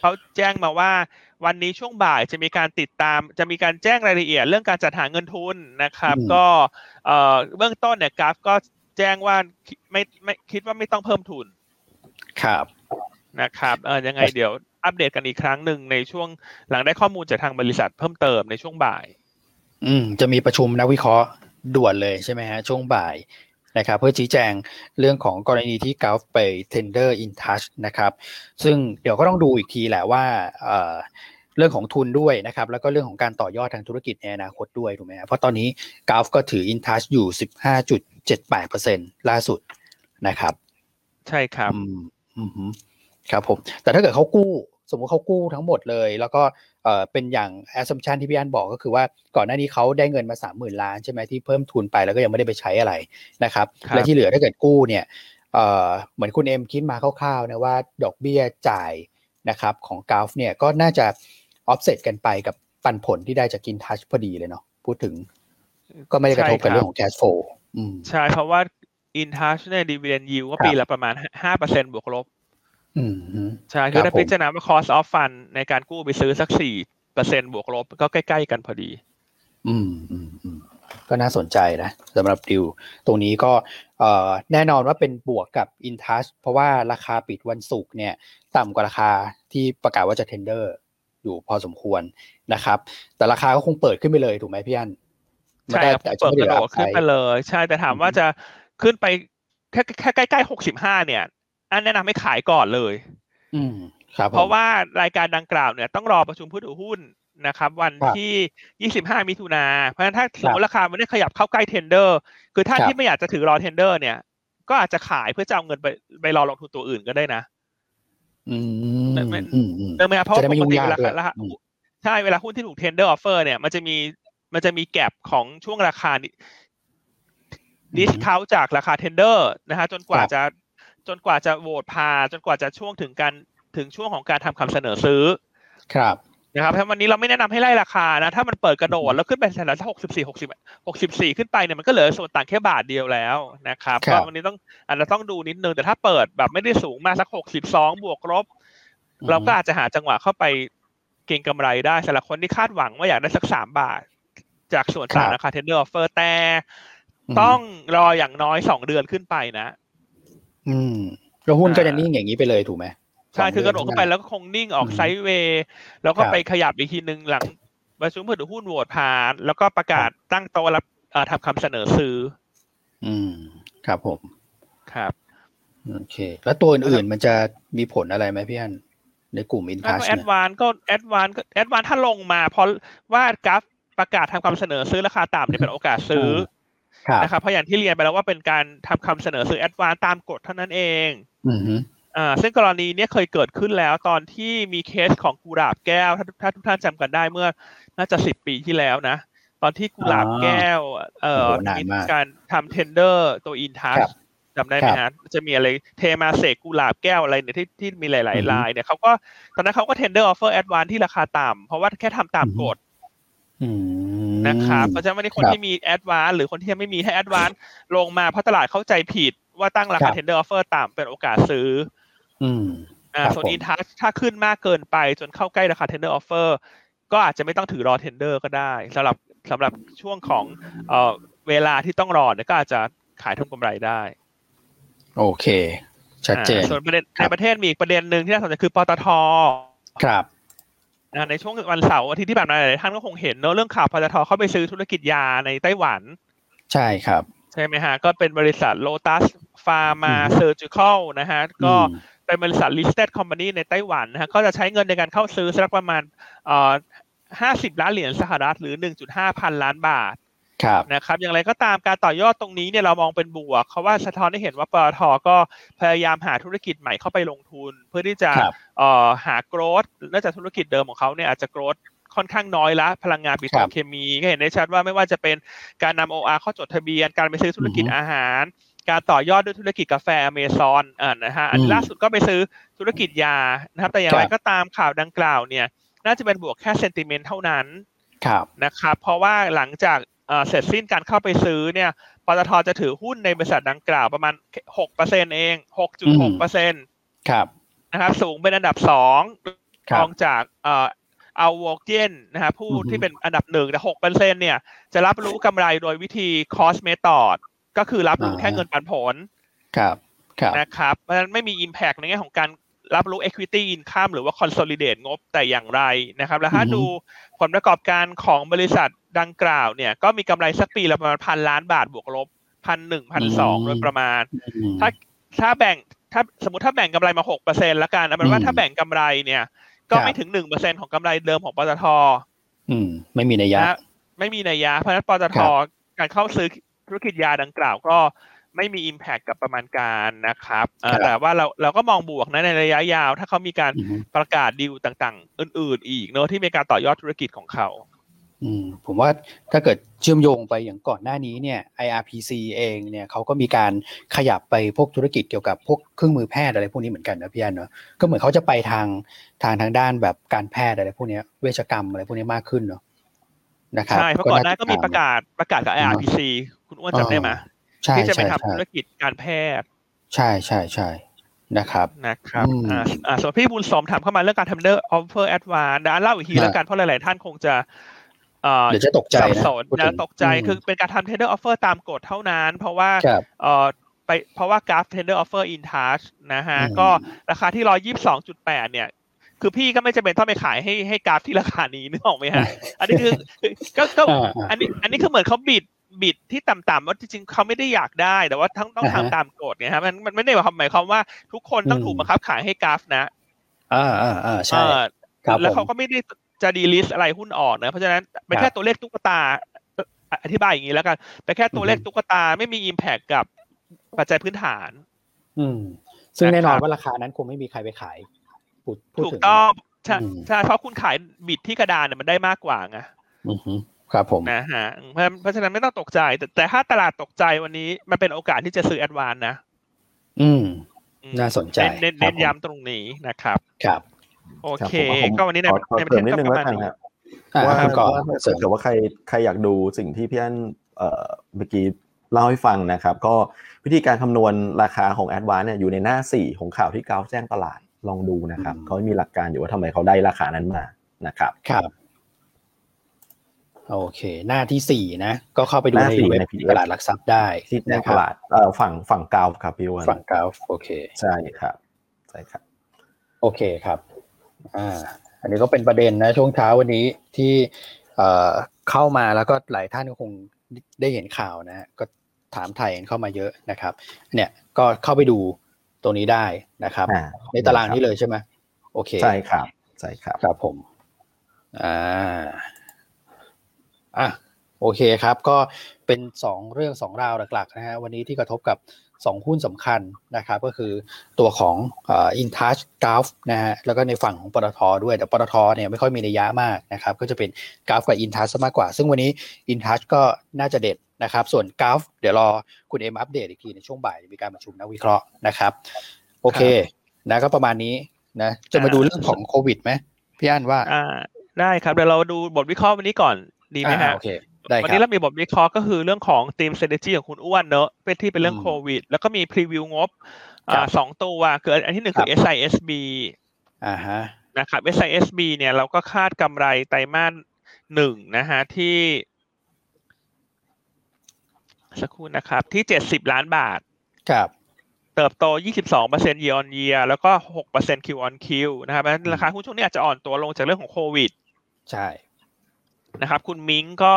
เขาแจ้งมาว่า วันนี้ช่วงบ่ายจะมีการติดตาม จะมีการแจ้งรายละเอียดเรื่องการจัดหาเงินทุนนะครับอืมก็เอ่อเบื้องต้นเนี่ยกราฟก็แจ้งว่าคิดไม่ไม่คิดว่าไม่ต้องเพิ่มทุน ครับนะครับเออยังไงเดี๋ยวอัปเดตกันอีกครั้งหนึ่งในช่วงหลังได้ข้อมูลจากทางบริษัทเพิ่มเติมในช่วงบ่าย อืมจะมีประชุมนักวิเคราะห์ ด่วนเลยใช่ไหมฮะช่วงบ่ายนะครับเพื่อชี้แจงเรื่องของกรณีที่ก u ฟไป tender in touch นะครับซึ่งเดี๋ยวก็ต้องดูอีกทีแหละว่าเอ่อเรื่องของทุนด้วยนะครับแล้วก็เรื่องของการต่อยอดทางธุรกิจในอนาคตด้วยถูกไหมฮะเพราะตอนนี้ก u ฟก็ถือ in touch อยู่ 15.78%ล่าสุดนะครับ ใช่ครับอืมอืมฮึครับผมแต่ถ้าเกิดเขากู้ สมมติเขากู้ทั้งหมดเลย แล้วก็ เอ่อเป็นอย่าง assumption ที่พี่อันบอกก็คือว่าก่อนหน้านี้เขาได้เงินมาสามหมื่นล้านใช่ไหมที่เพิ่มทุนไปแล้วก็ยังไม่ได้ไปใช้อะไรนะครับครับและที่เหลือถ้าเกิดกู้เนี่ยเอ่อเหมือนคุณเอ็มคิดมาคร่าวๆนะว่าดอกเบี้ยจ่ายนะครับของก u ฟเนี่ยก็น่าจะ offset กันไปกับปันผลที่ได้จากกินทัชพอดีเลยเนาะพูดถึง ก็ไม่ได้กระทบกับใช่ครับเรื่องของ cash flow อืมใช่เพราะว่า in touch เนี่ย dividend yield ก็ครับปีละประมาณห้าเปอร์เซ็นบวกลบอืมฮึ ใช่คคือรับถ้าผมพิจารณาว่า cost of fund ในการกู้ไปซื้อสักสี่เปอร์เซ็นบวกลบก็ใกล้ ๆ กันพอดี อืมอืมอืมก็น่าสนใจนะสำหรับดิวตรงนี้ก็เอ่อแน่นอนว่าเป็นบวกกับ InTouch เพราะว่าราคาปิดวันศุกร์เนี่ย ต่ำกว่าราคาที่ประกาศว่าจะ tender อยู่พอสมควรนะครับ แต่ราคาก็คงเปิดขึ้นไปเลยถูกไหมพี่อันใช่ครับอาจจะเปิดไม่กระได้โดดขึ้นไปเลย ใช่แต่ถามว่าจะขึ้นไปแค่แค่ใกล้ๆหกสิบห้าเนี่ย อันแนะนำให้ขายก่อนเลย อืมครับผมเพราะว่ารายการดังกล่าวเนี่ยต้องรอประชุมผู้ถือหุ้นนะครับ วันครับที่ 25 มิถุนาเพราะฉะนั้นถ้าสมมติราคามันได้ขยับเข้าใกล้เทนเดอร์ คือท่านครับที่ไม่อยากจะถือรอเทนเดอร์เนี่ย ก็อาจจะขายเพื่อจะเอาเงินไปไปรอลงทุนตัวอื่นก็ได้นะ อืมไม่ไม่อืมอืมเนื่องไหมครับเพราะจะได้ว่าไม่ปกติยุ่งเวยากด้วยลาราคาอืมใช่เวลาหุ้นที่ถูก tender offer เนี่ยมันจะมีมันจะมี gap ของช่วงราคา discount จากราคา tender นะฮะจนกว่าครับจะ จนกว่าจะโหวตผ่านจนกว่าจะช่วงถึงการถึงช่วงของการทำคำเสนอซื้อ ครับนะครับเพราะวันนี้เราไม่แนะนำให้ไล่ราคานะ ถ้ามันเปิดกระโดดแล้วขึ้นไปแถวหกสิบสี่หกสิบหกสิบสี่ขึ้นไปเนี่ยมันก็เหลือส่วนต่างแค่บาทเดียวแล้วนะครับครัก็วันนี้ต้องอาจจะต้องดูนิดนึง แต่ถ้าเปิดแบบไม่ได้สูงมากสักหกสิบสองบวกลบ เราก็อาจจะหาจังหวะเข้าไปเก็งกำไรได้สำหรับคนที่คาดหวังว่าอยากได้สักสามบาท จากส่วนต่างครับราคา tender offer แต่ต้องรออย่างน้อยสองเดือนขึ้นไปนะ อืมแล้วหุ้นก็จะอ่านิ่นิ่งอย่างนี้ไปเลยถูกไหมใช่สงคือกระโดดเขึ้นไปแล้วก็คงนิ่งออกอืม sideway แล้วก็ครับไปขยับอีกทีหนึ่งหลังประชุมผู้ถือหุ้นโหวตผ่าน แล้วก็ประกาศตั้งโต๊ะรับเอ่อทำคำเสนอซื้อ อืม ครับผม ครับ โอเค แล้วตัวอื่นๆมันจะมีผลอะไรไหมพี่อันในกลุ่มอินแล้วทัชก็แอเนี่ดยวานก็แอดวานก็แอดวานถ้าลงมาเพราะว่ากราฟประกาศทำคำเสนอซื้อราคาต่ำเนี่ยเป็นโอกาสซื้อครับ นะครับเพราะอย่างที่เรียนไปแล้วว่าเป็นการทำคำเสนอซื้อแอดวานตามกฎเท่านั้นเองอืมฮึอ่าซึ่งกรณีเนี้ยเคยเกิดขึ้นแล้วตอนที่มีเคสของกุหลาบแก้ว ถ้าถ้าทุกท่านจำกันได้เมื่อน่าจะสิบปีที่แล้วนะ ตอนที่กุหลาบแก้ว เอ่อโอ้โหนานมากการทำ tender ตัวอินทัชครับจำได้ไหมครัฮะบจะมีอะไรเทมาเสกกุหลาบแก้วอะไรเนี่ยที่ที่มีหลายอือฮึๆลายเนี่ยเขาก็ตอนนั้นเขาก็ tender offer แอดวานซ์ที่ราคาต่ำเพราะว่าแค่ทำตามอือฮึกฎอืม นะครับเพราะฉะนั้นวันนี้คนครับที่มีแอดวานซ์หรือคนที่ยังไม่มีให้แอดวานซ์ลงมาเพราะตลาดเข้าใจผิดว่าตั้งราคาครับ tender offer ต่ำเป็นโอกาสซื้ออืมอ่าครับส่วนผมอินทัชถ้าขึ้นมากเกินไปจนเข้าใกล้ราคา tender offer ก็อาจจะไม่ต้องถือรอ tender ก็ได้สำหรับสำหรับช่วงของเอ่อเวลาที่ต้องรอเนี่ยก็อาจจะขายทำกำไรได้ โอเค ชัดเจนอ่าส่วนประเด็นครัในบประเทศมีอีกประเด็นหนึ่งที่น่าสนใจคือปตทครับอ่า ในช่วงวันเสาร์อาทิตย์ที่ผ่านมาหลายๆท่านก็คงเห็นเนอะเรื่องข่าวปตทเข้าไปซื้อธุรกิจยาในไต้หวัน ใช่ครับ ใช่ไหมฮะ ก็เป็นบริษัท Lotus Pharma อืม Surgical นะฮะ ก็อืมเป็นบริษัท listed company ในไต้หวันนะฮะ ก็จะใช้เงินในการเข้าซื้อสักประมาณเอ่อ50ล้านเหรียญสหรัฐหรือ1.5พันล้านบาทครับ นะครับอย่างไรก็ตามการต่อยอดตรงนี้เนี่ยเรามองเป็นบวกเพราะว่าสะท้อนให้เห็นว่าปตทก็พยายามหาธุรกิจใหม่เข้าไปลงทุน เพื่อที่จะครับเอ่อหาโกรดเนื่องจากธุรกิจเดิมของเขาเนี่ยอาจจะโกรดค่อนข้างน้อยละพลังงานปิโตครัรบเคมีก็เห็นได้ชัดว่าไม่ว่าจะเป็นการนำ OR เข้าจดทะเบียน การไปซื้อธุรกิจอือฮึอาหาร การต่อยอดด้วยธุรกิจกาแฟอเมซอนอ่านะฮะอันอืมล่าสุดก็ไปซื้อธุรกิจยานะครับ แต่อย่างไรครับก็ตามข่าวดังกล่าวเนี่ย น่าจะเป็นบวกแค่เซนติเมนต์เท่านั้นครับนะครับ เพราะว่าหลังจาก เอ่อเสร็จสิ้นการเข้าไปซื้อเนี่ยปตทจะถือหุ้นในบริษัทดังกล่าวประมาณ6%เอง6.6%ครับนะครับ สูงเป็นอันดับสองครรัอบงจากเอ่อเอาวอกเจนนะครับผู้อือฮึที่เป็นอันดับหนึ่งแต่หกเปอร์เซ็นเนี่ย จะรับรู้กำไรโดยวิธี cost method ก็คือรับรู้อ่าแค่เงินปันผล ครับ ครับนะครับเพราะฉะนั้นไม่มี impact ในแง่ของการ รับรู้ equity income หรือว่า consolidate งบแต่อย่างไรนะครับ แล้วถ้าอือฮึดูผลประกอบการของบริษัทดังกล่าวเนี่ย ก็มีกำไรสักปีละประมาณพันล้านบาทบวกลบพันหนึ่งพันสองโดยประมาณอืมถ้าถ้าแบ่งถ้าสมมติถ้าแบ่งกำไรมาหกเปอร์เซ็นละกันเอาเป็นว่าอืมถ้าแบ่งกำไรเนี่ย ก็ครับไม่ถึงหนึ่งเปอร์เซ็นของกำไรเดิมของปตทอืม ไม่มีนัยยะนะไม่มีนัยยะ เพราะฉะนั้นปตทครับการเข้าซื้อธุรกิจยาดังกล่าวก็ ไม่มี Impact กับประมาณการนะครับเอ่อครับแต่ว่าเราเราก็มองบวกนะในระยะยาว ถ้าเขามีการอืมประกาศดีลต่างๆ อื่น ๆ อีกเนอะที่มีการต่อยอดธุรกิจของเขาอืมผมว่าถ้าเกิดเชื่อมโยงไปอย่างก่อนหน้านี้เนี่ย IRPC เองเนี่ยเขาก็มีการขยับไปพวกธุรกิจเกี่ยวกับพวกเครื่องมือแพทย์อะไรพวกนี้เหมือนกันนะพี่อันเนาะก็เหมือนเขาจะไปทางทางทางด้านแบบการแพทย์อะไรพวกเนี้ยเวชกรรมอะไรพวกนี้มากขึ้นเนาะนะครับใช่เพราะก่อนหน้าก็มีประศกาศประกาศกับ IRPC คุณอ้วนจำได้ไหมใช่ ที่จะไปใช่ทำใช่ธุรกิจการแพทย์ ใช่ใช่ใช่นะครับนะครับอืมอ่าอ่าส่วนพี่บุญสมถามเข้ามาเรื่องการทำ tender offer แอดวานซ์เดี๋ยวอ่านเล่าอีกทีอ่าแล้วกันเพราะหลาย ๆ ท่านคงจะเอ่อเดี๋ยวจะตกใจสับนะสนพูดถึนะงตกใจมคือเป็นการทำ tender offer ตามกฎเท่านั้น เพราะว่าครับเอ่อไปเพราะว่ากราฟ tender offer in touch นะฮะอืมก็ราคาที่ร้อยยี่สิบสองจุดแปดเนี่ย คือพี่ก็ไม่จำเป็นต้องไปขายให้ให้กราฟที่ราคานี้นึกออกไหมฮะ อันนี้คือคือก็ก็อ่าอ่าอันนี้อันนี้คือเหมือนเขาบิด บิดที่ต่ำๆว่าจริงๆเขาไม่ได้อยากได้ แต่ว่าทั้งต้องอ่าฮะทำตามกฎไงฮะมันมันไม่ได้หมายความว่าทุกคนต้องอืมถูกบังคับขายให้กราฟนะอ่าอ่าอ่าใช่เออครับแล้วผมเขาก็ไม่ได้จะดีลิสอะไรหุ้นออกนะ เพราะฉะนั้นเป็นครับแค่ตัวเลขตุ๊กตาเอ่ออธิบายอย่างนี้แล้วกันเป็นแค่ตัวเลขอือฮึตุ๊กตาไม่มีอิมแพคกับปัจจัยพื้นฐาน อืม ซึ่งแน่นอนนะครับว่าราคานั้นคงไม่มีใครไปขายพูดพูดถูกถึงต้องใช่อืมใช่เพราะคุณขายบิดที่กระดานเนี่ยมันได้มากกว่าไงอือฮึ ครับผมนะฮะเพราะเพราะฉะนั้นไม่ต้องตกใจ แต่แต่ถ้าตลาดตกใจวันนี้มันเป็นโอกาสที่จะซื้อแอดวานนะ อืมอืมน่าสนใจเน้นครัเน้บนผมย้ำตรงนี้นะครับ ครับ โอเคครับผมก็วันนี้ในขอขอในประเสเทริศมนิดก็นึงประแล้มาณวกันนี้ครับอ่าว่าคุณก่อนว่าเสริถ้ามเกิดว่าใครใครอยากดูสิ่งที่พี่อันเอ่อเมื่อกี้เล่าให้ฟังนะครับ ก็วิธีการคำนวณราคาของ a d v a n c e เนี่ยอยู่ในหน้า 4 ของข่าวที่กราฟแจ้งตลาดลองดูนะครับอืมเขามีหลักการอยู่ว่าทำไมเขาได้ราคานั้นมานะครับ ครับ โอเค หน้าที่สี่นะ ก็เข้าไปดูหน้าในสี่เว็บใน PDF ตลาดหลักทรัพย์ได้ที่แจ้งนะคตรับลาดเอ่อฝั่งฝั่งกราฟครับพี่วันฝั่งกราฟโอเค ใช่ครับใช่ครับ โอเคครับ อ่า อันนี้ก็เป็นประเด็นนะ ช่วงเช้าวันนี้ที่เอ่อเข้ามาแล้วก็หลายท่านก็คงได้เห็นข่าวนะฮะก็ถามไทยกันเข้ามาเยอะนะครับ เนี่ยก็เข้าไปดูตรงนี้ได้นะครับอ่าในตารางนี้เลยใช่ไหมโอเคใช่ครับใช่ครับครับผมอ่า อะโอเคครับ ก็เป็นสองเรื่องสองราวหลักๆนะฮะวันนี้ที่กระทบกับสองหุ้นสำคัญนะครับ ก็คือตัวของอินทัชกราฟนะฮะแล้วก็ในฝั่งของปตทด้วย แต่ปตทเนี่ยไม่ค่อยมีนัยยะมากนะครับ ก็จะเป็นกราฟกับอินทัชมากกว่า ซึ่งวันนี้อินทัชก็น่าจะเด็ดนะครับ ส่วนกราฟเดี๋ยวรอคุณเอ็มอัปเดตอีกทีในช่วงบ่ายมีการประชุมนักวิเคราะห์นะครับ โอเคนะก็ประมาณนี้นะจะมาดูเรื่องของโควิดไหมพี่อั้นว่าอ่าได้ครับเดี๋ยวเราดูบทวิเคราะห์วันนี้ก่อน ดีไหมอ่าฮะโอเคได้วันคนี้รับเรามีบทวิเคราะห์ก็คือเรื่องของ team strategy ของคุณอ้วนเนอะเป็นที่เป็นเรื่องอืมโควิด แล้วก็มีพรีวิวงบครัอ่าบสองตัวคืออันที่หนึ่งคือครับ SISB อ่าฮะนะครับ SISB เนี่ยเราก็คาดกำไรไตรมาสหนึ่งนะฮะที่สักครู่นะครับ ที่เจ็ดสิบล้านบาท ครับ เติบโต 22% year on year แล้วก็ 6% Q on Q นะครับเพราะฉะนั้นราคาหุ้นช่วงนี้อาจจะอ่อนตัวลงจากเรื่องของโควิด ใช่ นะครับ คุณมิงก็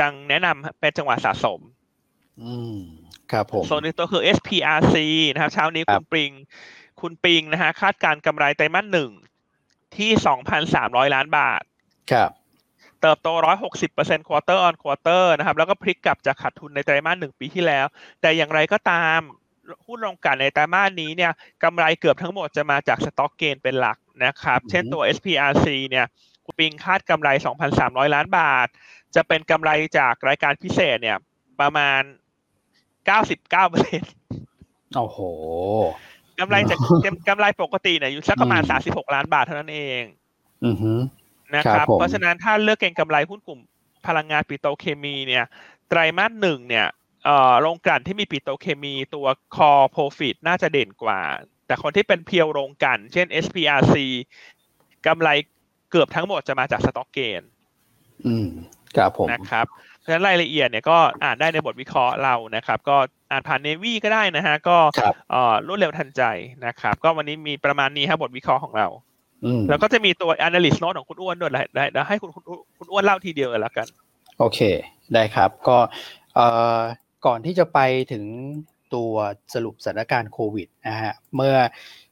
ยังแนะนำเป็นจังหวะสะสม อืมครับผมโซนหนึ่งตัวคือ SPRC นะครับ เช้านี้ครัคุบณปริง คุณปิงนะฮะคาดการณ์กำไรไตรมาสหนึ่งที่2,300ล้านบาท ครับ เติบโต160% quarter on quarter นะครับ แล้วก็พลิกกลับจากขาดทุนในไตรมาสหนึ่งปีที่แล้ว แต่อย่างไรก็ตามหุ้นโรงกลั่นในไตรมาสนี้เนี่ยกำไรเกือบทั้งหมดจะมาจากสต็อกเกนเป็นหลักนะครับอือฮึเช่นตัว SPRC เนี่ย คุณปิงคาดกำไร 2,300 ล้านบาท จะเป็นกำไรจากรายการพิเศษเนี่ย ประมาณ 99%โอ้โหกำไรจากกำไรปกติเนี่ยอยู่สักประมาณอืม36 ล้านบาทเท่านั้นเองอือฮึนะคครัรับบผมเพราะฉะนั้นถ้าเลือกเก็งกำไรหุ้นกลุ่มพลังงานปิโตรเคมีเนี่ย ไตรมาสหนึ่งเนี่ยเอ่อโรงกลั่นที่มีปิโตรเคมีตัว core profit น่าจะเด่นกว่า แต่คนที่เป็นเพียวโรงกลั่น เช่น SPRC กำไร เกือบทั้งหมดจะมาจากสต็อกเกนอืมครับผมนะครับเพราะฉะนั้นรายละเอียดเนี่ยก็อ่านได้ในบทวิเคราะห์เรานะครับ ก็อ่านผ่านเนวี่ก็ได้นะฮะ ก็ครับเอ่อรวดเร็วทันใจนะครับ ก็วันนี้มีประมาณนี้ครับบทวิเคราะห์ของเราอืมแล้วก็จะมีตัว analyst note ของคุณอ้วนด้วยได้ได้ได้ให้คุณคุณคุณอ้วนเล่าทีเดียวเลยแล้วกัน โอเค ได้ครับ ก็เอ่อก่อนที่จะไปถึง ตัวสรุปสถานการณ์โควิดนะฮะเมื่อ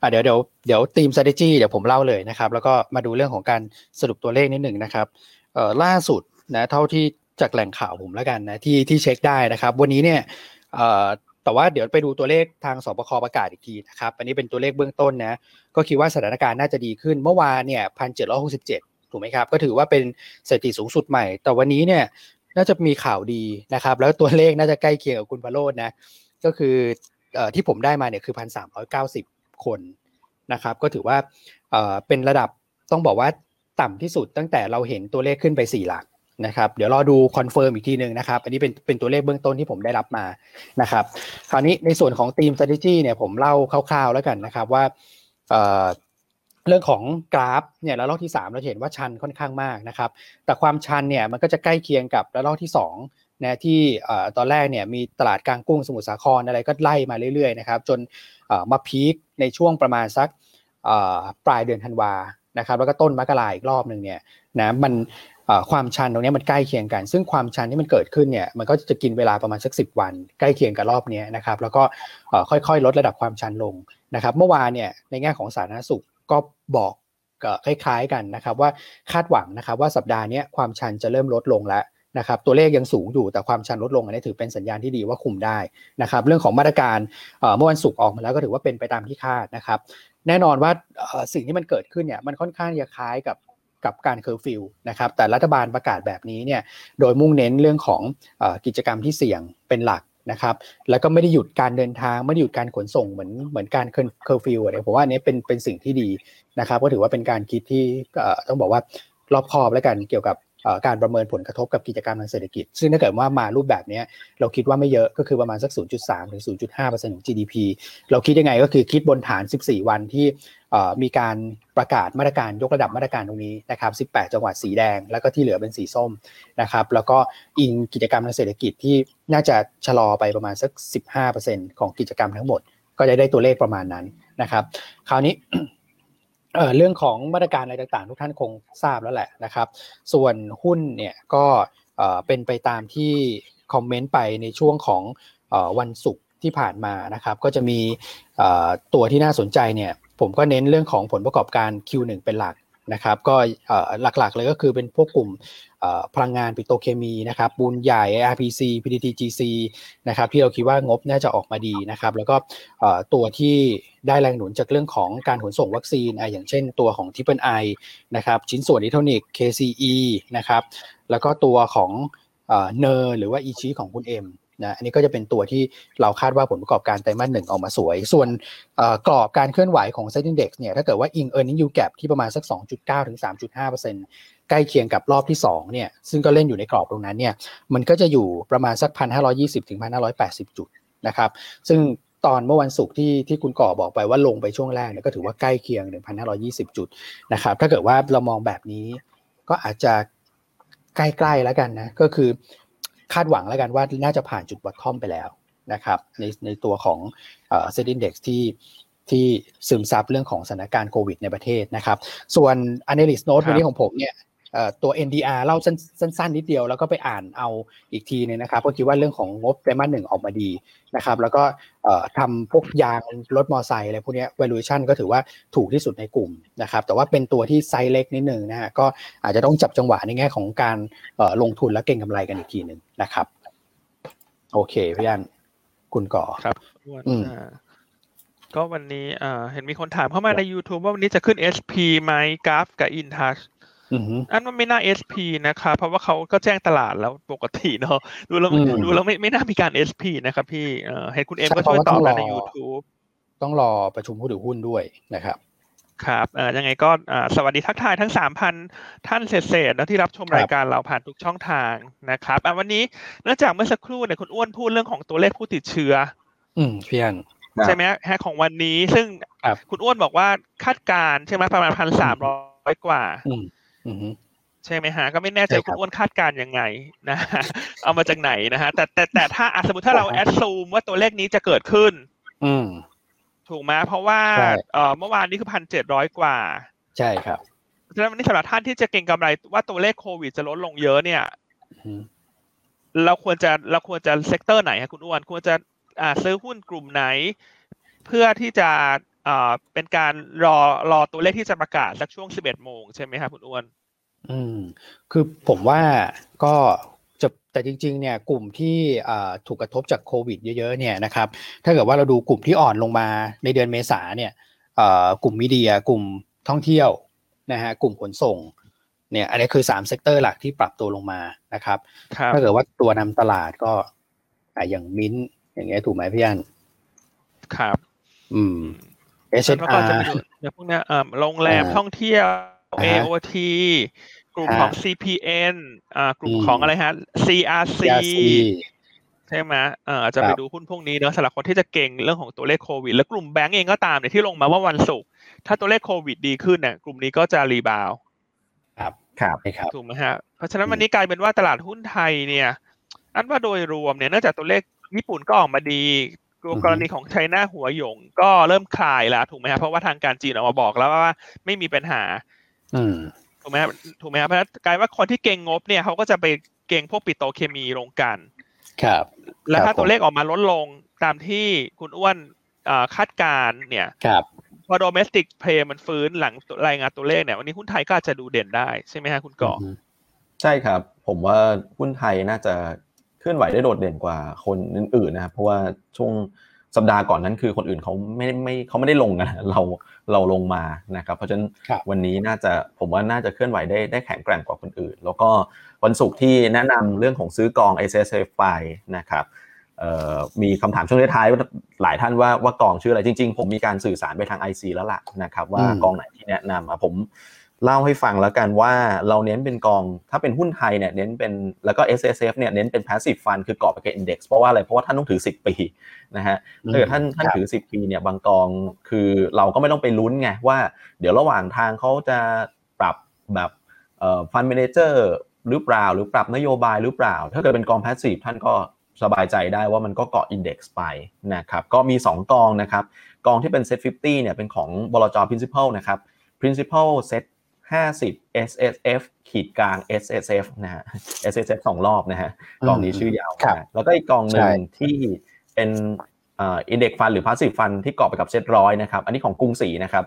อเดี๋ยวเดี๋ยวเดี๋ยวทีม strategy เดี๋ยวผมเล่าเลยนะครับ แล้วก็มาดูเรื่องของการสรุปตัวเลขนิดหนึ่งนะครับเออล่าสุดนะเท่าที่จากแหล่งข่าวผมแล้วกันนะที่ที่เช็คได้นะครับ วันนี้เนี่ยเออแต่ว่าเดี๋ยวไปดูตัวเลขทางสบคประกาศอีกทีนะครับอันนี้เป็นตัวเลขเบื้องต้นนะก็คิดว่าสถานการณ์น่าจะดีขึ้นเมื่อวานเนี่ยพันเจ็ดร้อยหกสิบเจ็ดถูกไหมครับ ก็ถือว่าเป็นสถิติสูงสุดใหม่ แต่วันนี้เนี่ยน่าจะมีข่าวดีนะครับ แล้วตัวเลขน่าจะใกล้เคียงกับคุณพโรจน์นะ ก็คืออที่ผมได้มาเนี่ยคือพันสามร้อยเก้าสิบคนนะครับ ก็ถือว่าเป็นระดับต้องบอกว่าต่ำที่สุดตั้งแต่เราเห็นตัวเลขขึ้นไปสี่หลักนะครับ เดี๋ยวรอดู confirm อีกทีหนึ่งนะครับ อันนี้เป็นเป็นตัวเลขเบื้องต้นที่ผมได้รับมานะครับ คราวนี้ในส่วนของทีม strategy เนี่ยผมเล่าคร่าวๆแล้วกันนะครับว่าเเรื่องของกราฟเนี่ยระลอกที่ 3 เราเห็นว่าชันค่อนข้างมากนะครับ แต่ความชันเนี่ยมันก็จะใกล้เคียงกับระลอกที่ 2 นะที่ตอนแรกเนี่ยมีตลาดกลางกุ้งสมุทรสาครอะไรก็ไล่มาเรื่อยๆนะครับจนมาพีคในช่วงประมาณสักปลายเดือนธันวานะครับแล้วก็ต้นมกราอีกรอบหนึ่งเนี่ยนะมันความชันตรงนี้มันใกล้เคียงกัน ซึ่งความชันที่มันเกิดขึ้นเนี่ยมันก็จะกินเวลาประมาณสัก 10 วันใกล้เคียงกับรอบนี้นะครับแล้วก็ค่อยๆ ลดระดับความชันลงนะครับเมื่อวานเนี่ยในแง่ของสาธารณสุขก็บอกก็คล้ายๆกันนะครับว่าคาดหวังนะครับว่าสัปดาห์นี้ความชันจะเริ่มลดลงแล้ว นะครับตัวเลขยังสูงอยู่แต่ความชันลดลงอันนี้ถือเป็นสัญญาณที่ดีว่าคุมได้นะครับเรื่องของมาตรการเมื่อวันศุกร์ออกมาแล้วก็ถือว่าเป็นไปตามที่คาดนะครับแน่นอนว่าสิ่งที่มันเกิดขึ้นเนี่ยมันค่อนข้างจะคล้ายกับกับการเคอร์ฟิวนะครับแต่รัฐบาลประกาศแบบนี้เนี่ยโดยมุ่งเน้นเรื่องของอกิจกรรมที่เสี่ยงเป็นหลักนะครับแล้วก็ไม่ได้หยุดการเดินทางไม่ได้หยุดการขนส่งเหมือนเหมือนการเคอร์ฟิวเนี่ยผมว่าอันนี้เป็นเป็นสิ่งที่ดีนะครับก็ถือว่าเป็นการคิดที่ต้องบอกว่ารอบคอบแล้วกันเกี่ยวกับ การประเมินผลกระทบกับกิจกรรมทางเศรษฐกิจ ซึ่งถ้าเกิดว่ามารูปแบบนี้เราคิดว่าไม่เยอะก็คือประมาณสัก 0.3 ถึง 0.5%ของ GDP เราคิดยังไงก็คือคิดบนฐาน 14 วันที่มีการประกาศมาตรการยกระดับมาตรการตรงนี้นะครับ 18 จังหวัดสีแดง แล้วก็ที่เหลือเป็นสีส้มนะครับ แล้วก็อิงกิจกรรมทางเศรษฐกิจที่น่าจะชะลอไปประมาณสัก 15%ของกิจกรรมทั้งหมด ก็จะได้ตัวเลขประมาณนั้นนะครับ คราวนี้ เอ่อเรื่องของมาตรการอะไรต่างๆ ทุกท่านคงทราบแล้วแหละนะครับ ส่วนหุ้นเนี่ยก็เอ่อเป็นไปตามที่คอมเมนต์ไปในช่วงของวันศุกร์ที่ผ่านมานะครับ ก็จะมีเอ่อตัวที่น่าสนใจเนี่ยผมก็เน้นเรื่องของผลประกอบการ Q1 เป็นหลัก นะครับก็หลักๆเลยก็คือเป็นพวกกลุ่มพลังงานปิโตรเคมีนะครับปูนใหญ่ RPC PTTGC นะครับที่เราคิดว่างบน่าจะออกมาดีนะครับแล้วก็ตัวที่ได้แรงหนุนจากเรื่องของการขนส่งวัคซีนอะอย่างเช่นตัวของ Triple I นะครับชิ้นส่วนอิเล็กทรอนิกส์ KCE นะครับแล้วก็ตัวของเนอร์หรือว่าอีชีของคุณเอ็ม นะอันนี้ก็จะเป็นตัวที่เราคาดว่าผลประกอบการไตรมาสหนึ่งออกมาสวย ส่วนกรอบการเคลื่อนไหวของ Set Index เนี่ยถ้าเกิดว่าอิง Earning Yield Gap ที่ประมาณสัก 2.9 ถึง 3.5%ใกล้เคียงกับรอบที่ 2 เนี่ย ซึ่งก็เล่นอยู่ในกรอบตรงนั้นเนี่ยมันก็จะอยู่ประมาณสัก 1,520 ถึง 1,580 จุดนะครับซึ่งตอนเมื่อวันศุกร์ที่ที่คุณก่อบอกไปว่าลงไปช่วงแรกเนี่ยก็ถือว่าใกล้เคียง 1,520 จุดนะครับถ้าเกิดว่าเรามองแบบนี้ก็อาจจะใกล้ๆแล้วกันนะก็คือ คาดหวังแล้วกันว่าน่าจะผ่านจุดบอททอมไปแล้วนะครับในในตัวของเอ่อ Set Index ที่ที่ซึมซับเรื่องของสถานการณ์โควิดในประเทศนะครับ ส่วน Analyst Note ครับวันนี้ของผมเนี่ยเอ่อ ตัว NDR เล่าสั้นสั้นๆนิดเดียวแล้วก็ไปอ่านเอาอีกทีนึงนะครับก็คิดว่าเรื่องของงบไตรมาสหนึ่งออกมาดีนะครับแล้วก็เอ่อทำพวกยางรถมอไซค์อะไรพวกเนี้ย valuation ก็ถือว่าถูกที่สุดในกลุ่มนะครับแต่ว่าเป็นตัวที่ไซส์เล็กนิดนึงนะฮะก็อาจจะต้องจับจังหวะในแง่ของการเอ่อลงทุนและเก็งกำไรกันอีกทีหนึ่งนะครับโอเคพี่อันคุณก่อครับอ้วนอืมอ่าก็วันนี้อ่าเห็นมีคนถามเข้ามาใน YouTube ว่าวันนี้จะขึ้น SP ไหมกราฟกับ InTouch อือฮึอันมันไม่น่า SP นะครับเพราะว่าเขาก็แจ้งตลาดแล้วปกติเนาะดูแล้วอืมดูแล้วไม่ไม่น่ามีการ SP นะครับพี่เอ่อเห็นคุณเอ็มใช่ก็ช่วยเพตราะอบว่าต้องมาในรอ YouTube ต้องรอประชุมผู้ถือหุ้นด้วยนะครับครับเอ่อยังไงก็อ่าสวัสดีทักทายทั้ง 3,000 ท่านเศษๆนะที่รับชมครับรายการเราผ่านทุกช่องทางนะครับอะวันนี้เนื่องจากเมื่อสักครู่เนี่ยคุณอ้วนพูดเรื่องของตัวเลขผู้ติดเชื้อ อืมพี่อันครับใช่ไหมฮะของวันนี้ซึ่งครับคุณอ้วนบอกว่าคาดการณ์ใช่ไหมประมาณพันสามร้อยกว่าอืมอือฮึ ใช่ไหมฮะก็ไม่แน่ใจใช่คคุรัณบอ้วนคาดการณ์ยังไงนะเอามาจากไหนนะฮะแต่แต่แต่ถ้าอะสมมติถ้าเราแอดซูมว่าตัวเลขนี้จะเกิดขึ้น อืมถูกไหมเพราะว่าใช่เอ่อเมื่อวานนี้คือพันเจ็ดร้อยกว่า ใช่ครับฉะนั้นวันนี้สำหรับท่านที่จะเก็งกำไรว่าตัวเลขโควิดจะลดลงเยอะเนี่ยอืมเราควรจะเราควรจะเซกเตอร์ไหนครับคุณอ้วนควรจะอ่าซื้อหุ้นกลุ่มไหน เพื่อที่จะ อ่าเป็นการรอรอตัวเลขที่จะประกาศสักช่วง11โมงใช่ไหมครับคุณอ้วน อืม คือผมว่าก็จะแต่จริงๆเนี่ยกลุ่มที่อ่าถูกกระทบจากโควิดเยอะๆเนี่ยนะครับถ้าเกิดว่าเราดูกลุ่มที่อ่อนลงมาในเดือนเมษาเนี่ยอ่ากลุ่ม media กลุ่มท่องเที่ยวนะฮะกลุ่มขนส่งเนี่ยอันนี้คือ3 sector หลักที่ปรับตัวลงมานะครับครับถ้าเกิดว่าตัวนำตลาดก็อ่าอย่างมิ้นท์อย่างเงี้ยถูกไหมพี่อันครับ อืม แล้วก็ HSR จะไปดูอย่างพวกเนี้ยเอ่อโรงแรมอ่าท่องเที่ยวอ่าฮะ AOT กลุ่มของฮะ CPN อ่ากลุ่มอืมของอะไรฮะ CRC CRC ใช่ไหมเอ่อจะไปครับดูหุ้นพวกนี้เนอะสำหรับคนที่จะเก็งเรื่องของตัวเลขโควิด แล้วกลุ่มแบงก์เองก็ตามเนี่ยที่ลงมาว่าวันศุกร์ถ้าตัวเลขโควิดดีขึ้นเนี่ยกลุ่มนี้ก็จะ rebound ครับครับใช่ครับถูกไหมฮะเพราะฉะนั้นอืมวันนี้กลายเป็นว่าตลาดหุ้นไทยเนี่ย อันว่าโดยรวมเนี่ยเนื่องจากตัวเลขญี่ปุ่นก็ออกมาดีตัว กรณีของ China Huarong ก็เริ่มคลายแล้วถูกไหมฮะเพราะว่าทางการจีนออกมาบอกแล้วว่าไม่มีปัญหาอืมถูกไหมครับถูกไหมครับเพราะฉะนั้นกลายว่าคนที่เก็งงบเนี่ยเขาก็จะไปเก่งพวกปิโตรเคมีลงกัน ครับ แล้วครัถ้าบตัวเลขออกมาลดลงตามที่คุณอ้วนเอ่อคาดการณ์เนี่ยครับพอโดเมสติกเพลย์มันฟื้นหลังรายงานตัวเลขเนี่ยวันนี้หุ้นไทยก็อาจจะดูเด่นได้ใช่ไหมฮะคุณก่ออืมใช่ครับ ผมว่าหุ้นไทยน่าจะ เคลื่อนไหวได้โดดเด่นกว่าคนอื่นๆนะครับเพราะว่าช่วงสัปดาห์ก่อนนั้นคือคนอื่นเขาไม่ไม่เขาไม่ได้ลงนะเราเราลงมานะครับ เพราะฉะนั้นครับวันนี้น่าจะผมว่าน่าจะเคลื่อนไหวได้ได้แข็งแกร่งกว่าคนอื่น แล้วก็วันศุกร์ที่แนะนำเรื่องของซื้อกอง s s f ไปนะครับเอ่อมีคำถามช่วงท้ายๆหลายท่านว่าว่ากองชื่ออะไรจริง ๆ ผมมีการสื่อสารไปทาง IC แล้วล่ะนะครับว่าอืมกองไหนที่แนะนำอะผม เล่าให้ฟังแล้วกันว่าเราเน้นเป็นกอง ถ้าเป็นหุ้นไทยเนี่ยเน้นเป็นแล้วก็ S S F เนี่ยเน้นเป็น passive fund คือกอบไปกับ index เพราะว่าอะไรเพราะว่าท่านต้องถือ 10 ปีนะฮะถ้าเกิดท่านท่านครับถือ 10 ปีเนี่ยบางกองคือเราก็ไม่ต้องไปลุ้นไงว่า เดี๋ยวระหว่างทางเขาจะปรับแบบเอ่อ fund manager หรือเปล่าหรือปรับนโยบายหรือเปล่า ถ้าเกิดเป็นกอง passive ท่านก็สบายใจได้ว่ามันก็เกาะ index ไปนะครับก็มี 2 กองนะครับกองที่เป็น set 50เนี่ยเป็นของบลจ principal นะครับ principal set 50 SSF ขีดกลาง SSF นะฮะ SSF สองรอบนะฮะกองนี้ชื่อยาวครับมากแล้วก็อีกกองหนึ่งใช่ที่เป็นเอ่อ index fund หรือ passive fund ที่เกาะไปกับเซ็ตร้อยนะครับอันนี้ของกรุงศรีนะครับ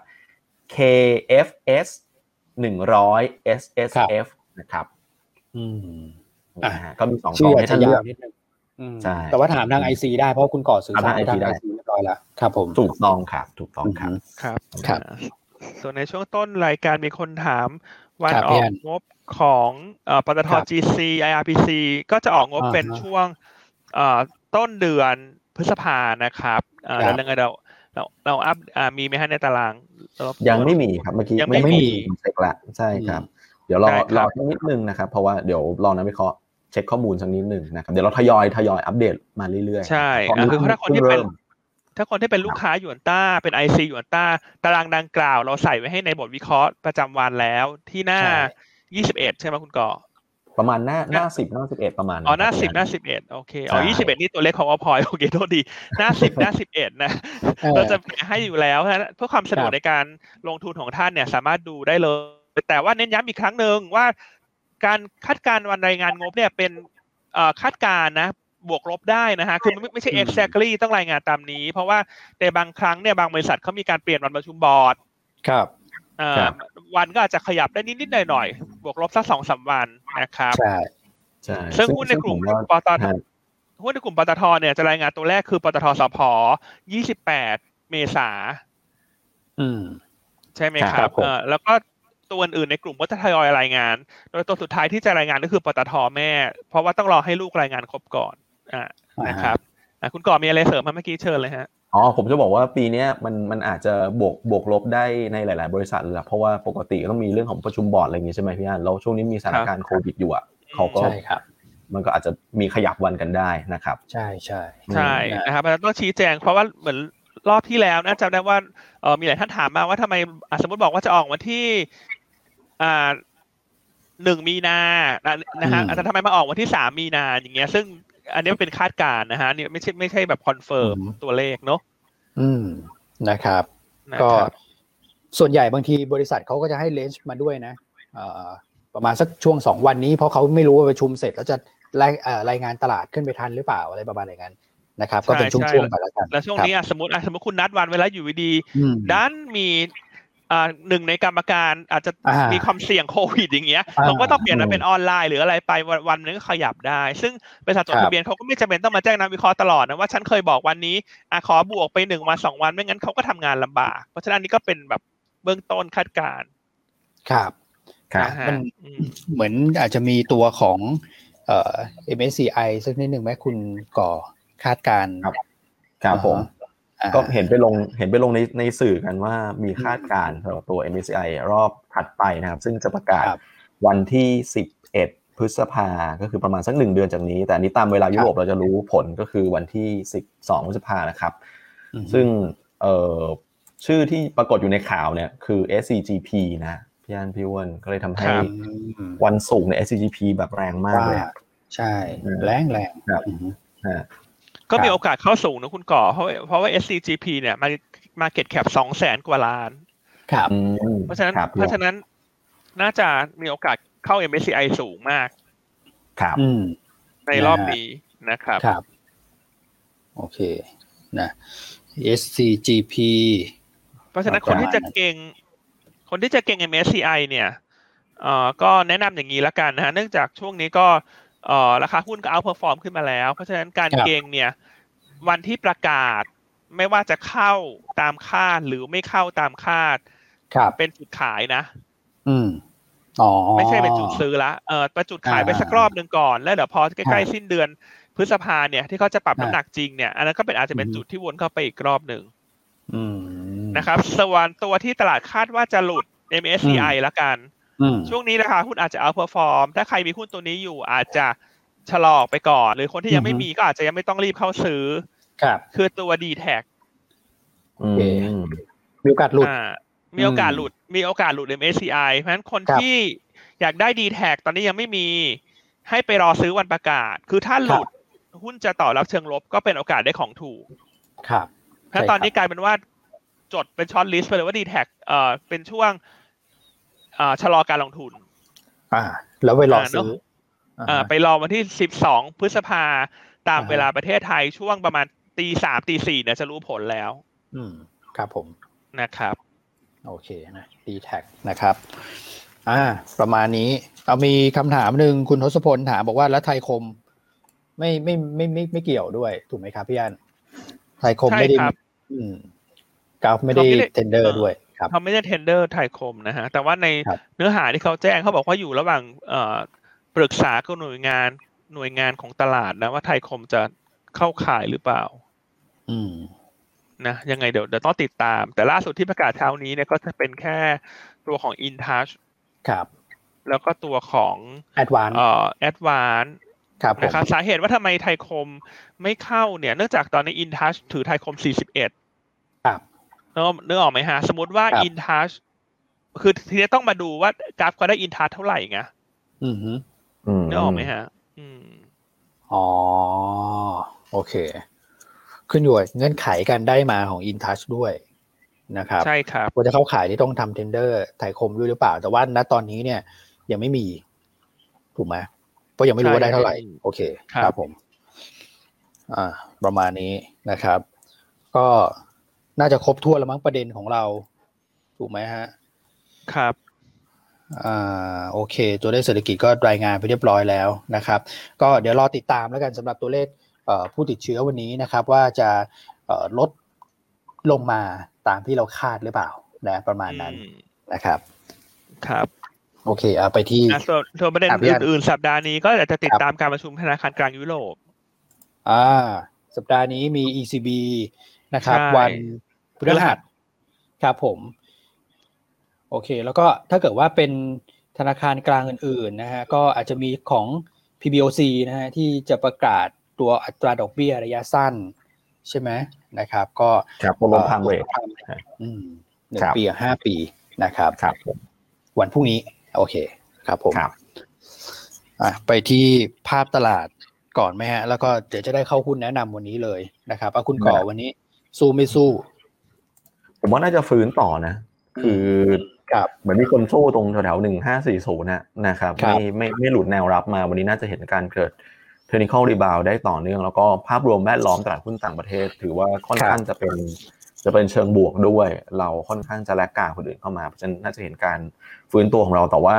KFS 100 SSF นะครับอืมอะนะฮะก็มีสองชื่กอองอาจให้จะท่านเลืยาอวกนิดนึงอืมใช่แต่ว่าถามทางไอซีได้เพราะคุณก่อสื่อสารถามทางทาง IC ได้ไอซีเรียบร้อยแล้วครับผมถูกต้องครับถูกต้องครับมครับครับอ่า ส่วนในช่วงต้นรายการมีคนถาม วันครับอพี่อกอันงบของเอ่อปตทครับ GC IRPC ก็จะออกงบอ่าฮะเป็นช่วงเอ่อต้นเดือนพฤษภานะครับอ่าครับแล้วยังไงเราเราเราอัพอ่ามีไหมฮะในตารางเรายังไม่มีครับเมื่อกี้ยังไม่มีเช็คละใช่ครับ เดี๋ยวรอได้ครับรอสักนิดนึงนะครับ เพราะว่าเดี๋ยวรอนักวิเคราะห์เช็คข้อมูลสักนิดนึงนะครับเดี๋ยวเราทยอยทยอยอัปเดตมาเรื่อยๆใช่เพราะอะคือถ้าคนที่เป็นริ่ม ถ้าคนที่เป็นลูกค้าหยวนต้าเป็น IC หยวนต้า ตารางดังกล่าว เราใส่ไว้ให้ในบทวิเคราะห์ประจำวันแล้วที่หน้าใช่21 ใช่ไหมคุณก่อประมาณหน้าหน้าสิบหน้าสิบเอ็ดประมาณอ๋อหน้าครับสิบหน้าสิบเอ็ดโอเคอ๋อใช่ยี่สิบเอ็ดนี่ตัวเลขของอพอยโอเคโทษดีหน้าสิบหน้าสิบเอ็ดนะเออเราจะให้อยู่แล้วนะเพื่อความสะดวกครับในการลงทุนของท่านเนี่ยสามารถดูได้เลย แต่ว่าเน้นย้ำอีกครั้งหนึ่งว่า การคาดการณ์วันรายงานงบเนี่ยเป็นเอ่อคาดการณ์นะ บวกลบได้นะฮะ คือไม่ไม่ใช่อืม exactly ต้องรายงานตามนี้ เพราะว่าในบางครั้งเนี่ยบางบริษัทเขามีการเปลี่ยนวันประชุมบอร์ด ครับเอ่อครับวันก็อาจจะขยับได้นิดๆหน่อยๆ บวกลบสักสองสามวันนะครับ ใช่ใช่ซึ่งหุ้นในกลุ่มซึ่งผมปว่าตทฮะหุ้นในกลุ่มปตทเนี่ยจะรายงานตัวแรกคือปตทสพ28เมษาอืมใช่ไหมคครัรับบผมเออแล้วก็ตัวอื่นในกลุ่มก็จะทยอยรายงาน โดยตัวสุดท้ายที่จะรายงานก็คือปตทแม่ เพราะว่าต้องรอให้ลูกรายงานครบก่อน อ่านะครับอะคุณก่อมีอะไรเสริมไหมเมื่อกี้เชิญเลยฮะอ๋อผมจะบอกว่าปีเนี้ยมันมันอาจจะบวกบวกลบได้ในหลาย ๆ บริษัทเลยละเพราะว่าปกติก็ต้องมีเรื่องของประชุมบอร์ดอะไรอย่างงี้ใช่ไหมพี่อันแล้วช่วงนี้มีสถานการณ์โควิดอยู่อะเขาก็ใช่ครับมันก็อาจจะมีขยับวันกันได้นะครับ ใช่ใช่ใช่อืมนะครับเพราะฉะนั้นต้องชี้แจงเพราะว่าเหมือนรอบที่แล้วนะจำได้ว่าเออมีหลายท่านถามมาว่าทำไมอะสมมติบอกว่าจะออกวันที่อ่าหนึ่งมีนานะนะฮะอืมอาจจะทำไมมาออกวันที่สามมีนาอย่างเงี้ย ซึ่ง อันนี้เป็นคาดการณ์นะฮะนี่ไม่ใช่ไม่ใช่แบบ confirm อืมตัวเลขเนาะอืมนะครับนะก็ครับส่วนใหญ่บางทีบริษัทเขาก็จะให้ range มาด้วยนะเอ่อประมาณสักช่วงสองวันนี้เพราะเขาไม่รู้ว่าประชุมเสร็จแล้วจะรายเอ่อรายงานตลาดขึ้นไปทันหรือเปล่าอะไรประมาณอย่างนั้นนะครับ ก็เป็นช่วงๆไปแล้วกันแล้วช่วงนี้อะสมมติอะสมมติคุณนัดวันไว้แล้วอยู่ดีอืมๆด้านมีอ่า หนึ่งในกรรมการอาจจะอ่ามีมีความเสี่ยงโควิดอย่างเงี้ยอ่าเขาก็ต้องเปลี่ยนมาเป็นออนไลน์หรืออะไรไปวันวันหนึงก็ขยับได้ ซึ่งบริษัทจดครับทะเบียนเขาก็ไม่จำเป็นต้องมาแจ้งนักวิเคราะห์ตลอดนะว่าฉันเคยบอกวันนี้อะขอบวกไปหนึ่งวันสองวันไม่งั้นเขาก็ทำงานลำบาก เพราะฉะนั้นอันนี้ก็เป็นแบบเบื้องต้นคาดการณ์ครับครับนะฮะมันอืมเหมือนอาจจะมีตัวของเอ่อ MSCI สักนิดหนึ่งไหมคุณก่อคาดการณ์ครับครับผมอ่า ก็เห็นไปลงเห็นไปลงในในสื่อกันว่ามีคาดการณ์สำหรับตัว MSCI รอบถัดไปนะครับ ซึ่งจะประกาศครับวันที่ 11 พฤษภาก็คือประมาณสักหนึ่งเดือนจากนี้ แต่อันนี้ตามเวลายุโรปเราจะรู้ผลก็คือวันที่ 12 พฤษภานะครับอืมซึ่งเอ่อชื่อที่ปรากฏอยู่ในข่าวเนี่ยคือ SCGP นะพี่อันพี่อ้วนก็เลยทำให้ครับอืมวันสูงใน SCGP แบบแรงมากเลยว่าอะใช่อืมแรงแรงครับอืมฮะ ก็มีครับโอกาสเข้าสูงนะคุณก่อเพราะเพราะว่า SCGP เนี่ยมามาเก็ตแคปสองแสนกว่าล้าน ครับอืมเพราะฉะนั้นครับเพราะฉะนั้นน่าจะมีโอกาสเข้า MSCI สูงมาก ครับอืมในรอบนี้นะครับครับ โอเคนะ SCGP เพราะฉะนั้นประคนมาณที่จะเก็ง คนที่จะเก็ง MSCI เนี่ยเอ่อก็แนะนำอย่างนี้ละกันนะฮะเนื่องจากช่วงนี้ก็ เอ่อราคาหุ้นก็ outperform ขึ้นมาแล้ว เพราะฉะนั้นการครับเก็งเนี่ย วันที่ประกาศไม่ว่าจะเข้าตามคาดหรือไม่เข้าตามคาดครับเป็นจุดขายนะ อืมอ๋อไม่ใช่เป็นจุดซื้อละเออเป็นจุดขายไปอ่าสักรอบหนึ่งก่อน แล้วเดี๋ยวพอใกล้ๆครับสิ้นเดือนพฤษภาเนี่ยที่เขาจะปรับอ่าน้ำหนักจริงเนี่ยอันนั้นก็เป็นอาจจะเป็นอืมจุดที่วนเข้าไปอีกรอบหนึ่งอืมนะครับ ส่วนตัวที่ตลาดคาดว่าจะหลุด MSCI ละกันอืม ช่วงนี้ราคาหุ้นอาจจะ outperform ถ้าใครมีหุ้นตัวนี้อยู่อาจจะชะลอออกไปก่อน หรือคนที่ยังไม่อือฮึมีก็อาจจะยังไม่ต้องรีบเข้าซื้อ ครับ คือตัว DTAC อืมโอเคมีโอกาสหลุดอ่ามีโอกาสหลุด มีโอกาสหลุด MSCI เพราะฉะนั้นคนครับที่อยากได้ d t แทตอนนี้ยังไม่มี ให้ไปรอซื้อวันประกาศ คือถ้าหลุดหุ้นจะตอบรับเชิงลบก็เป็นโอกาสได้ของถูก ครับเพราะฉะนั้นตอนนี้กลายเป็นว่าจดเป็น shortlist ไปเลยว่า d t แทเอ่อเป็นช่วงเอ่อ ชะลอการลงทุน อ่า แล้วไปรออ่าเนอะซื้อเอ่ออ่าไปรอวันที่12พฤษภาตามอ่าฮะเวลาประเทศไทยช่วงประมาณตีสามตีสี่เนี่ยจะรู้ผลแล้ว อืม ครับผมนะครับ โอเคนะดีแท็นะครับ อ่า ประมาณนี้ เอามีคำถามหนึ่งคุณทศพลถามบอกว่าแล้วไทยคม ไม่ไม่ไม่ไม่ไม่เกี่ยวด้วย ถูกไหมครับพี่อันไทยคมใช่ไม่ได้ครับอืมGulf ไม่ได้เขาไม่ได้เทนเดอเอร์อด้วยครับเขาไม่ได้ tender ไทยคมนะฮะแต่ว่าในครับเนื้อหาที่เขาแจ้งเขาบอกว่าอยู่ระหว่างเอ่อปรึกษากับหน่วยงานหน่วยงานของตลาดนะว่าไทยคมจะเข้าข่ายหรือเปล่า อืมนะยังไงเดี๋ยวเดี๋ยวต้องติดตาม แต่ล่าสุดที่ประกาศเช้านี้เนี่ยก็จะเป็นแค่ตัวของ InTouch ครับ แล้วก็ตัวของ Advance เอ่อ Advance ครับผมนะครับสาเหตุว่าทำไมไทยคมไม่เข้าเนี่ย เนื่องจากตอนนี้ InTouch ถือไทยคม 41 ครับเนกนึกออกไหมฮะ สมมติว่าครับ InTouch คือทีนี้ต้องมาดูว่ากราฟเขาได้ InTouch เท่าไหร่ไงอืมฮึอืมนึกออกไหมฮะ อืมอ๋อ โอเค ขึ้นอยู่กับเงื่อนไขการได้มาของ InTouch ด้วยนะครับใช่ครับว่าจะเข้าขายที่ต้องทำเทนเดอร์ไทยคมด้วยหรือเปล่า แต่ว่าณตอนนี้เนี่ย ยังไม่มี ถูกไหมเพราะยังไม่รู้ว่าได้เท่าไหร่ใช่ยังไม่มีโอเค ครับผม อ่า ประมาณนี้นะครับ ก็ น่าจะครบถ้วนแล้วมั้งประเด็นของเรา ถูกไหมฮะ ครับอ่าโอเค ตัวเลขเศรษฐกิจก็รายงานไปเรียบร้อยแล้วนะครับ ก็เดี๋ยวรอติดตามแล้วกันสำหรับตัวเลขเอ่อผู้ติดเชื้อวันนี้นะครับ ว่าจะเอ่อลดลงมาตามที่เราคาดหรือเปล่านะประมาณนั้นอืมนะครับ ครับโอเคเอาไปที่อะส่วนส่วนประเด็นครับพี่อันอื่นๆ สัปดาห์นี้ก็อยากจะติดครับตามการประชุมธนาคารกลางยุโรป อ่า สัปดาห์นี้มี ECB นะครับใช่วันพฤหัสครับผม โอเค แล้วก็ถ้าเกิดว่าเป็นธนาคารกลางอื่นๆนะฮะก็อาจจะมีของ PBOC นะฮะที่จะประกาศตัวอัตราดอกเบี้ยระยะสั้น ใช่ไหมนะครับ ก็ครับลงพามเรทอืมหนึ่งครับปีกับห้าปีนะครับครับผมวันพรุ่งนี้ โอเคครับผมครับอะไปที่ภาพตลาดก่อนไหมฮะ แล้วก็เดี๋ยวจะได้เข้าหุ้นแนะนำวันนี้เลยนะครับเอาคุณก่อวันนี้ สู้ไม่สู้ ผมว่าน่าจะฟื้นต่อนะ คือครับเหมือนมีคนสู้ตรงแถวๆหนึ่งห้าสี่ศูนย์นะครับครัไม่บไม่ไม่หลุดแนวรับมาวันนี้น่าจะเห็นการเกิดเทคนิคอลรีบาวได้ต่อเนื่อง แล้วก็ภาพรวมแวดล้อมตลาดหุ้นต่างประเทศ ถือว่าค่อนข้างจะเป็นจะเป็นเชิงบวกด้วย เราค่อนข้างจะแลกกาคนอื่นเข้ามาเพราะฉะนั้นน่าจะเห็นการฟื้นตัวของเราแต่ว่า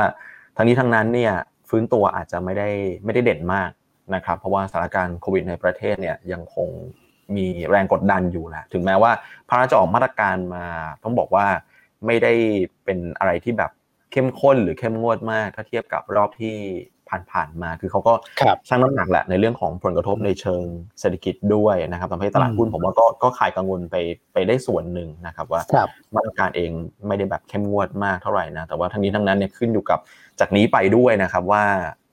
ทั้งนี้ทั้งนั้นเนี่ยฟื้นตัวอาจจะไม่ได้ไม่ได้เด่นมากนะครับ เพราะว่าสถานการณ์โควิดในประเทศเนี่ยยังคง มีแรงกดดันอยู่แหละถึงแม้ว่าพระราชจะออกมาตรการมาต้องบอกว่าไม่ได้เป็นอะไรที่แบบเข้มข้นหรือเข้มงวดมาก ถ้าเทียบกับรอบที่ผ่านๆมาคือเขาก็ครับชั่งน้ำหนักแหละในเรื่องของผลกระทบในเชิงเศรษฐกิจด้วยนะครับทำให้ตลาดหุ้นอืมผมว่าก็ก็ขายกังวลไปไปได้ส่วนหนึ่งนะครับว่าครับมาตรการเองไม่ได้แบบเข้มงวดมากเท่าไหร่นะแต่ว่าทั้งนี้ทั้งนั้นเนี่ยขึ้นอยู่กับจากนี้ไปด้วยนะครับว่า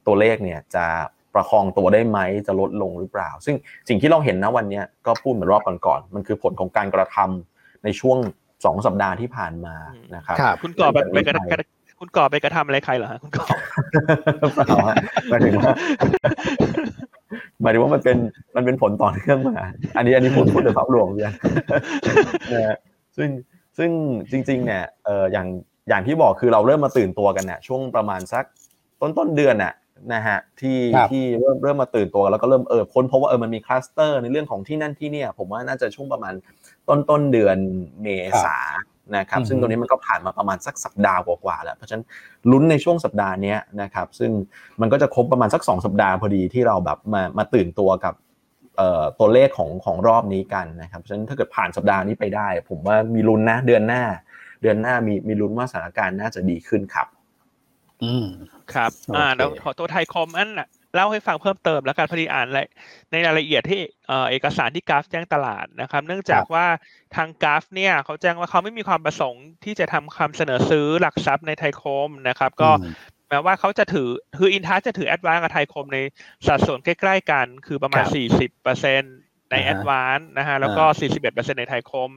ตัวเลขเนี่ยจะ ประคองตัวได้ไหมจะลดลงหรือเปล่า ซึ่งสิ่งที่เราเห็นนะวันเนี้ยก็พูดเหมือนรอบก่อนๆมันคือผลของการกระทำในช่วงสองสัปดาห์ที่ผ่านมานะครับครับคุณก่อไปไปกระหลังจากนี้ไปคุณก่อไปกระทำอะไรใครเหรอฮะคุณก่อเปล่าฮะหมายถึงว่าหมายถึงว่ามันเป็นมันเป็นผลต่อเนื่องมาอันนี้อันนี้พูดพูดถึงภาพรวมเนี่ยนะฮะซึ่งซึ่งจริง ๆ เนี่ยเอออย่างอย่างที่บอกคือเราเริ่มมาตื่นตัวกันเนี่ยช่วงประมาณสักต้นต้นเดือนน่ะ นะฮะที่ครับที่เริ่มเริ่มมาตื่นตัวแล้วก็เริ่มเออค้นพบว่าเออมันมีคลัสเตอร์ในเรื่องของที่นั่นที่เนี่ย ผมว่าน่าจะช่วงประมาณต้นต้นเดือนเมษานะครับอืมซึ่งตรงนี้มันก็ผ่านมาประมาณสักสัปดาห์กว่าๆแล้ว เพราะฉะนั้นลุ้นในช่วงสัปดาห์เนี้ยนะครับซึ่งมันก็จะครบประมาณสักสองสัปดาห์พอดีที่เราแบบมามาตื่นตัวกับเอ่อตัวเลขของของรอบนี้กันนะครับเพราะฉะนั้นถ้าเกิดผ่านสัปดาห์นี้ไปได้ ผมว่ามีลุ้นนะเดือนหน้า เดือนหน้ามีมีลุ้นว่าสถานการณ์น่าจะดีขึ้นครับ อืมครับ อ่าโอเคเดี๋ยวขอตัวไทยคมอันน่ะเล่าให้ฟังเพิ่มเติมแล้วกันพอดีอ่านเลยในรายละเอียดที่เอ่อเอกสารที่ Gulf แจ้งตลาดนะครับ เนื่องจากว่าทาง Gulf เนี่ยเขาแจ้งว่าเขาไม่มีความประสงค์ที่จะทำคำเสนอซื้อหลักทรัพย์ในไทยคมนะครับ ก็อืมแม้ว่าเขาจะถือคือ InTouch จะถือ Advance กับไทยคมในสัดส่วนใกล้ๆกัน คือประมาณครับ40%ในอ่าฮะ Advance นะฮะแล้วก็อ่า41%ในไทยคม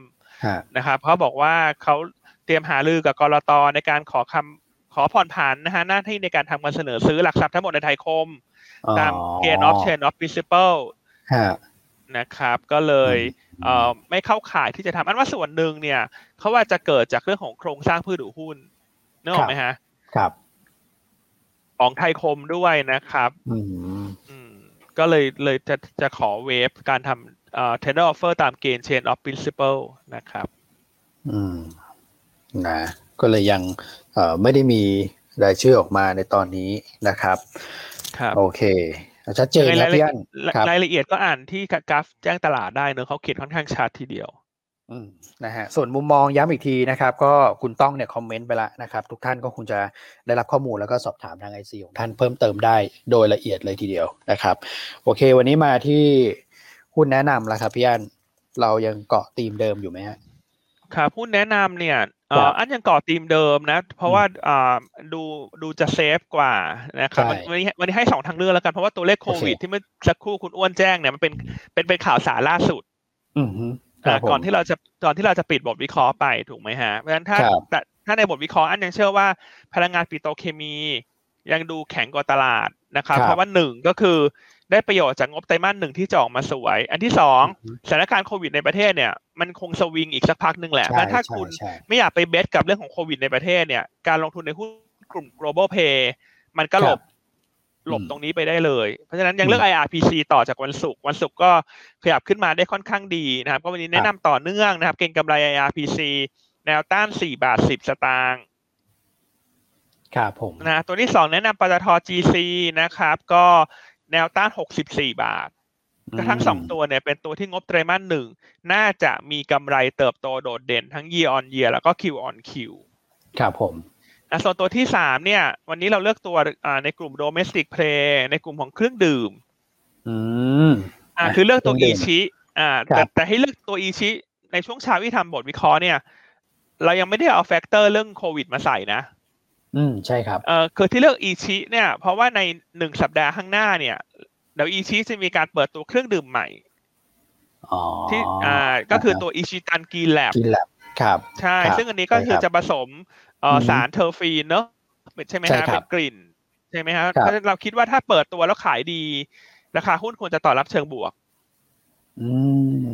ฮะนะครับเขาบอกว่าเขาเตรียมหารือกับกลตในการขอคำ ขอผ่อนผันนะฮะหน้าที่ในการทำการเสนอซื้อหลักทรัพย์ทั้งหมดในไทยคม ตามเกณฑ์ of chain of principle ฮะนะครับ ก็เลยอืมเอ่อไม่เข้าข่ายที่จะทำอันว่าส่วนหนึ่งเนี่ยเขาว่าจะเกิดจากเรื่องของโครงสร้างพืชหรือหุ้นนึกออกไหมฮะ ครับ ของไทยคมด้วยนะครับอืมอืมก็เลยเลยจะจะขอเวฟการทำเอ่อ tender offer ตามเกณฑ์ chain of principle นะครับ อืม นะ ก็เลยยังเอ่อไม่ได้มีรายชื่อออกมาในตอนนี้นะครับครับโอเคชัดเจนยังไงนะรายละพี่เอียอัดนครับรายละเอียดก็อ่านที่กราฟแจ้งตลาดได้เนอะเขาเขียนค่อนข้างชัดทีเดียวอืมนะฮะส่วนมุมมองย้ำอีกทีนะครับ ก็คุณต้องเนี่ยคอมเมนต์ไปแล้วนะครับ ทุกท่านก็คงจะได้รับข้อมูลแล้วก็สอบถามทางไอซีของท่านเพิ่มเติมได้โดยละเอียดเลยทีเดียวนะครับ โอเค วันนี้มาที่หุ้นแนะนำแล้วครับพี่อันเรายังเกาะธีมเดิมอยู่ไหมฮะครับหุ้นแนะนำเนี่ยเอ่ครัอบอันยังก่อธีมเดิมนะ เพราะว่าอ่าดูดูจะเซฟกว่านะครับใช่วันวันนี้วันนี้ให้สองทางเลือกแล้วกัน เพราะว่าตัวเลขโควิดโอเคที่เมื่อสักครู่คุณอ้วนแจ้งเนี่ยมันเป็นเป็นเป็นข่าวสารล่าสุดอืมฮึคอ่ารับผมก่อนที่เราจะก่อนที่เราจะปิดบทวิเคราะห์ไปถูกไหมฮะเพราะฉะนั้นถ้าครับแต่ถ้าในบทวิเคราะห์อันยังเชื่อว่าพลังงานปิโตรเคมี ยังดูแข็งกว่าตลาดนะครับครับเพราะว่าหนึ่งก็คือ ได้ประโยชน์จากงบไตรมาสหนึ่งที่จะออกมาสวย อันที่สองอือฮึสถานการณ์โควิดในประเทศเนี่ยมันคงสวิงอีกสักพักหนึ่งแหละเพราะฉะนั้นถ้าใช่คุณใช่ไม่อยากไปเบสกับเรื่องของโควิดในประเทศเนี่ยการลงทุนในหุ้นกลุ่ม global pay มันก็หลบหลบอืมตรงนี้ไปได้เลย เพราะฉะนั้นยังเลือกอืม IRPC ต่อจากวันศุกร์วันศุกร์ก็ขยับขึ้นมาได้ค่อนข้างดีนะครับ ก็วันนี้แนะนำต่อเนื่องนะครับ เก็งกำไร IRPC แนวต้าน4บาท10สตางค์ครับผมนะตัวที่2แนะนำปตท GC นะครับ ก็ แนวต้าน 64 บาทก็ทั้งสองตัวเนี่ยเป็นตัวที่งบไตรมาสหนึ่งน่าจะมีกำไรเติบโตโดดเด่นทั้ง year on year แล้วก็ Q on Q ครับผมอะส่วนตัวที่สามเนี่ย วันนี้เราเลือกตัวอ่าในกลุ่ม domestic play ในกลุ่มของเครื่องดื่ม อืมอ่าอะคือเลือกตัวเครื่อีองดื่มชิอ่าครัแต่บแต่ให้เลือกตัวอีชิในช่วงเช้าที่ทำบทวิเคราะห์เนี่ย เรายังไม่ได้เอาแฟกเตอร์เรื่องโควิดมาใส่นะ อืมใช่ครับเออคือที่เลือกอิชิเนี่ย เพราะว่าในหนึ่งสัปดาห์ข้างหน้าเนี่ยเดี๋ยวอิชิจะมีการเปิดตัวเครื่องดื่มใหม่อ๋อที่อ่าก็คือตัวอิชิตัน Green Lab Green Lab ครับใช่ครับซึ่งอันนี้ก็ใช่คือครับจะผสมเอ่อออฮึสารเทอร์ฟีนเนอะใช่ไหมใช่ฮะครับเป็นกลิ่น ใช่ไหมครับเพราะเราคิดว่าถ้าเปิดตัวแล้วขายดี ราคาหุ้นควรจะตอบรับเชิงบวก อื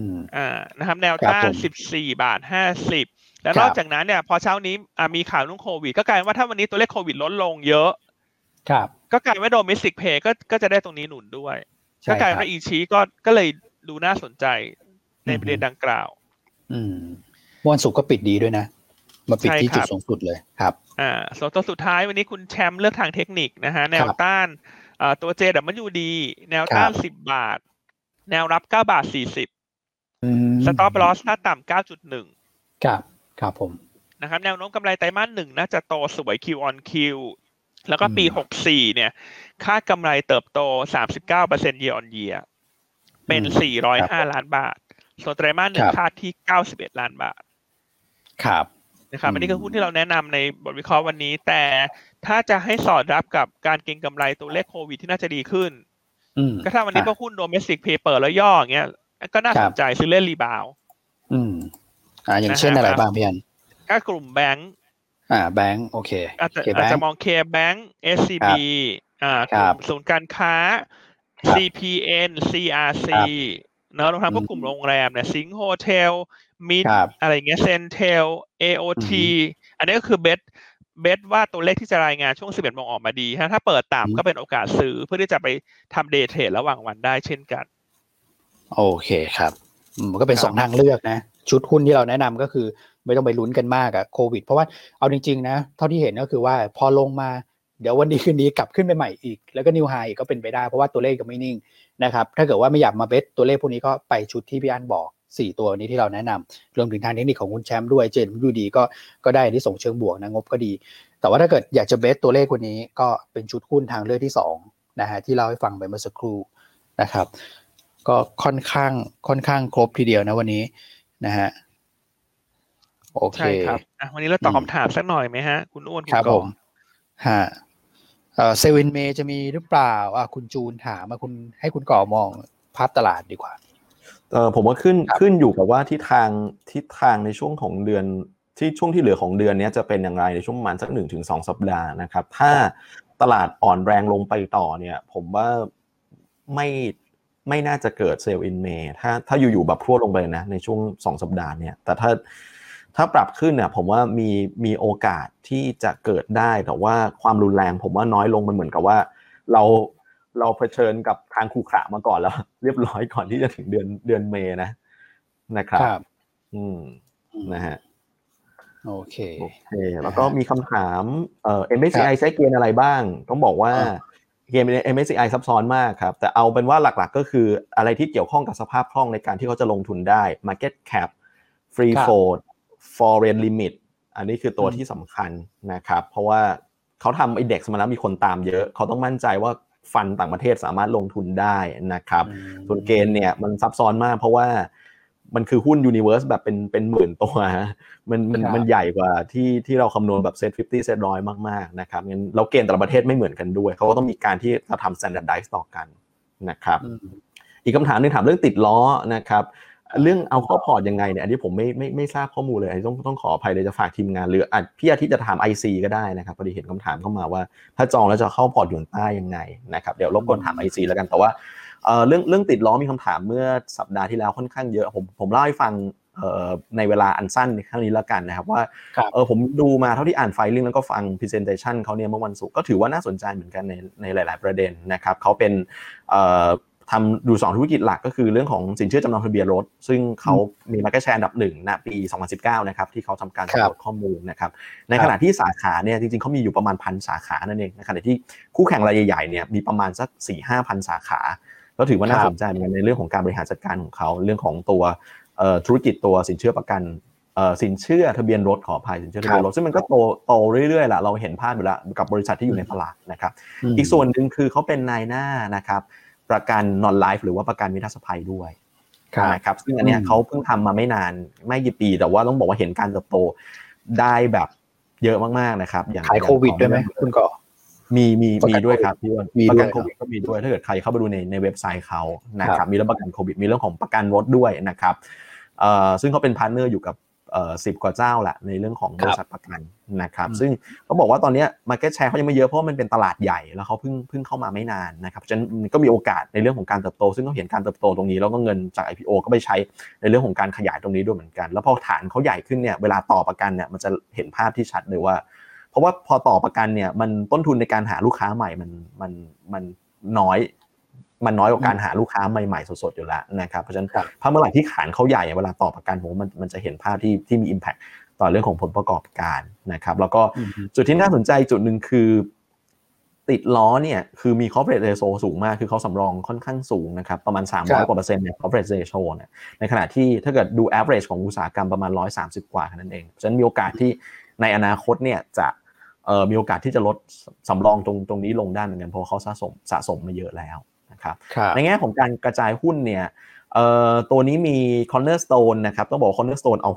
มอ่านะครับ แนวต้านสิบสี่บาทห้าสิบ แล้วนอกจากนั้นเนี่ยพอเช้านี้มีข่าวเรื่องโควิด ก็กลายว่าถ้าวันนี้ตัวเลขโควิดลดลงเยอะ ครับ ก็กลายว่าโดเมสิกเพย์ก็ก็จะได้ตรงนี้หนุนด้วยก็กลายว่าอีชีก็ก็เลยดูน่าสนใจในประเด็นดังกล่าว อืมวันศุกร์ก็ปิดดีด้วยนะมาปิดที่จุดสูงสุดเลยครับอ่าส่วนตัวสุดท้ายวันนี้คุณแชมป์เลือกทางเทคนิคนะฮะแนวต้านอ่าตัวเจดับมันยูดีแนวต้านสิบบาท แนวรับเก้าบาทสี่สิบสต็อปลอสหน้าต่ำเก้าจุดหนึ่งครับ ครับผมนะครับแนวโน้มกำไรไตรมาสหนึ่งน่าจะโตสวย Q on Q แล้วก็ปีหกสี่เนี่ย คาดกำไรเติบโตสามสิบเก้าเปอร์เซ็นต์ year on year เป็นสี่ร้อยห้าล้านบาท ส่วนไตรมาสหนึ่งคาดที่เก้าสิบเอ็ดล้านบาท ครับนะครับอันนี้คือหุ้นที่เราแนะนำในบทวิเคราะห์วันนี้ แต่ถ้าจะให้สอดรับกับการเก็งกำไรตัวเลขโควิดที่น่าจะดีขึ้นก็ถ้าวันนี้พวกหุ้น domestic play เปิดแล้วย่ออย่างเงี้ย ก็น่าสนใจซื้อเล่น rebound อืม อ่าอย่างเช่นอะไรบ้างพี่อันก็กลุ่มแบงก์อ่าแบงก์โอเคอาจจะอาจจะมอง KBank SCB อ่ากลุ่มศูนย์การค้า CPN CRC เนอะรวมทั้งพวกกลุ่มโรงแรมเนี่ยสิงห์โฮเทลมิดอะไรเงี้ย CENTEL AOT อันนี้ก็คือ base base ว่าตัวเลขที่จะรายงานช่วง 11โมงออกมาดีถ้าเปิดต่ำก็เป็นโอกาสซื้อเพื่อที่จะไปทำเดย์เทรดระหว่างวันได้เช่นกัน โอเคครับ มันก็เป็นสองทางเลือกนะ ชุดหุ้นที่เราแนะนำก็คือ ไม่ต้องไปลุ้นกันมากอะโควิด เพราะว่าเอาจริงๆนะเท่าที่เห็นก็คือว่าพอลงมาเดี๋ยววันนี้คืนนี้กลับขึ้นไปใหม่อีก แล้วก็นิวไฮอีกก็เป็นไปได้เพราะว่าตัวเลขก็ไม่นิ่งนะครับถ้าเกิดว่าไม่อยากมาเบสตัวเลขพวกนี้ก็ไปชุดที่พี่อันบอก 4 ตัวนี้ที่เราแนะนำรวมถึงทางเทคนิคของคุณแชมป์ด้วยเจนดูดีก็ก็ได้ที่ส่งเชิงบวกนะงบก็ดี แต่ว่าถ้าเกิดอยากจะเบสตัวเลขวันนี้ก็เป็นชุดหุ้นทางเลือกที่2นะฮะที่เราให้ฟังไปเมื่อสักครู่นะครับ ก็ค่อนข้างค่อนข้างครบทีเดียวนะวันนี้ นะฮะโอเคใช่ครับอะวันนี้เราตอบคำถามสักหน่อยไหมฮะ คุณอ้วนคุณครับกผอมฮะเอ่อเซเว่นเมจะมีหรือเปล่าอะคุณจูนถามมาคุณให้คุณก่อมองภาพตลาดดีกว่าเออผมว่าขึ้นขึ้นอยู่กับว่าทิศทางทิศทางในช่วงของเดือนที่ช่วงที่เหลือของเดือนนี้จะเป็นอย่างไรในช่วงประมาณสักหนึ่งถึงสองสัปดาห์นะครับ ถ้าตลาดอ่อนแรงลงไปต่อเนี่ย ผมว่าไม่ ไม่น่าจะเกิดเซลล์อินเมถ้าถ้าอยู่ๆแบบพรวดลงไปนะในช่วงสองสัปดาห์เนี่ยแต่ถ้าถ้าปรับขึ้นเนี่ยผมว่ามีมีโอกาสที่จะเกิดได้แต่ว่าความรุนแรง ผมว่าน้อยลงมันเหมือนกับว่า เราเราเผชิญกับทางคูขระมาก่อนแล้ว เรียบร้อยก่อนที่จะถึงเดือนเดือนเมนะนะครับครับ อืมนะฮะโอเคโอเค แล้วก็มีคำถามเอ่อ MSCI ใช้เกณฑ์อะไรบ้าง ต้องบอกว่าอ่า เกณฑ์ MSCI ซับซ้อนมากครับแต่เอาเป็นว่าหลักๆ ก็คืออะไรที่เกี่ยวข้องกับสภาพคล่องในการที่เขาจะลงทุนได้ Market Cap Free ครับ Float Foreign Limit อันนี้คือตัวอืมที่สำคัญนะครับเพราะว่าเขาทำ Index มาแล้วมีคนตามเยอะ เขาต้องมั่นใจว่าfund ต่างประเทศสามารถลงทุนได้นะครับอืมส่วนเกณฑ์เนี่ยมันซับซ้อนมากเพราะว่า มันคือหุ้นยูนิเว r ร์สแบบเป็นเป็นหมื่นตัวฮะมันมันครับมันใหญ่กว่าที่ที่เราคำนวณแบบ SET fifty SET ร้อยมากๆนะครับงั้นเราเกณฑ์แต่ละประเทศไม่เหมือนกันด้วย เขาก็ต้องมีการที่จะทำ standardize ต่อกันนะครับอืมอีกคำถามหนึงถามเรื่องติดล้อนะครับเรื่องเอาเข้าพอร์ตยังไงเนี่ยอันนี้ผมไม่ไม่ไม่ทราบข้อมูลเลยอันนี้ต้องต้องขออภัยเลยจะฝากทีมงาน หรืออาจพี่อาทิตย์จะถาม IC ก็ได้นะครับพอดีเห็นคำถามเข้ามาว่า ถ้าจองแล้วจะเข้าพอร์ตหยวนต้ายังไงนะครับเดี๋ยวรบกวนถาม IC แล้วกันแต่ว่า เอ่อเรื่องเรื่องติดล้อมีคำถามเมื่อสัปดาห์ที่แล้วค่อนข้างเยอะผมผมเล่าให้ฟังเอ่อในเวลาอันสั้นในครั้งนี้แล้วกันนะครับว่าครับเออผมดูมาเท่าที่อ่าน filing แล้วก็ฟัง presentation เขาเนี่ยเมื่อวันศุกร์ก็ถือว่าน่าสนใจเหมือนกันในในหลาย ๆ ประเด็นนะครับเขาเป็นเอ่อทำดูสองธุรกิจหลักก็คือเรื่องของสินเชื่อจำนองทะเบียนรถ ซึ่งเขามี market share อันดับหนึ่งณปี 2019 นะครับที่เขาทำการครับสำรวจข้อมูลนะครับในขณะที่สาขาเนี่ยจริงๆเขามีอยู่ประมาณพันสาขานั่นเองในขณะที่คู่แข่งรายใหญ่ๆเนี่ยมีประมาณสัก4-5พันสาขา ก็ถือว่าน่าครับสนใจเหมือนกันในเรื่องของการบริหารจัดการของเขาเรื่องของตัวเอ่อธุรกิจตัวสินเชื่อประกันเอ่อสินเชื่อทะเบียนรถขออภัยสินเชื่อทะเบียนรถซึ่งมันก็โตโตเรื่อยๆแหละเราเห็นภาพอยู่แล้วกับบริษัทที่อยู่ในตลาดนะครับมอีกส่วนหนึ่งคือเขาเป็นนายหน้านะครับประกันนอนไลฟ์หรือว่าประกันวินาศภัยด้วยครับนะครับซึ่งอันเนี้ยอืมเขาเพิ่งทำมาไม่นานไม่กี่ปี แต่ว่าต้องบอกว่าเห็นการเติบโตได้แบบเยอะมากๆนะครับ อย่างขายโควิดด้วยไหมคุณก่อ มีมีมีประกันด้วยครับพี่อ้วนมีประด้กัวยนโควิดด้วยก็มีด้วยถ้าเกิดใครเข้าไปดูในในเว็บไซต์เขานะคครับมีเรื่องประกันโควิดมีเรื่องของประกันรถด้วยนะครับเอ่อซึ่งเขาเป็น partner อยู่กับเอ่อสิบกว่าเจ้าแหละในเรื่องของบริษัทประกันนะครับอืมซึ่งเขาบอกว่าตอนเนี้ย market share เขายังไม่เยอะเพราะว่ามันเป็นตลาดใหญ่แล้วเขาเพิ่งเพิ่งเข้ามาไม่นานนะครับฉะนั้นมันก็มีโอกาสในเรื่องของการเติบโต ซึ่งเขาเห็นการเติบโตตรงนี้แล้วก็เงินจาก IPO ก็ไปใช้ในเรื่องของการขยายตรงนี้ด้วยเหมือนกัน แล้วพอฐานเขาใหญ่ขึ้นเนี่ยเวลาต่อประกันเนี่ยมันจะเห็นภาพที่ชัดเลยว่า เพราะว่าพอต่อประกันเนี่ยมันต้นทุนในการหาลูกค้าใหม่มันมันมันน้อย มันน้อยกว่าการหาลูกค้าใหม่ๆสดๆอยู่แล้วนะครับเพราะฉะนั้นครับถ้าเมื่อไหร่ที่ขานเขาใหญ่เวลาต่อประกันผมว่ามันมันจะเห็นภาพที่ที่มี Impact ต่อเรื่องของผลประกอบการนะครับ แล้วก็อืมจุดที่น่าสนใจจุดหนึ่งคือติดล้อเนี่ยคือมี corporate ratio สูงมากคือเขาสำรองค่อนข้างสูงนะครับประมาณครับ300 กว่าเปอร์เซ็นต์เนี่ย corporate ratio เนี่ยในขณะที่ถ้าเกิดดู average ของอุตสาหกรรมประมาณ 130 กว่าแค่นั้นเองเพราะฉะนั้นมีโอกาสที่ในอนาคตเนี่ยจะเอ่อ มีโอกาสที่จะลดสำรองตรงตรงนี้ลงได้เหมือนกันเพราะเขาสะสมสะสมมาเยอะแล้วนะครับครับในแง่ของการกระจายหุ้นเนี่ยเอ่อตัวนี้มี cornerstone นะครับต้องบอกว่า cornerstone เอา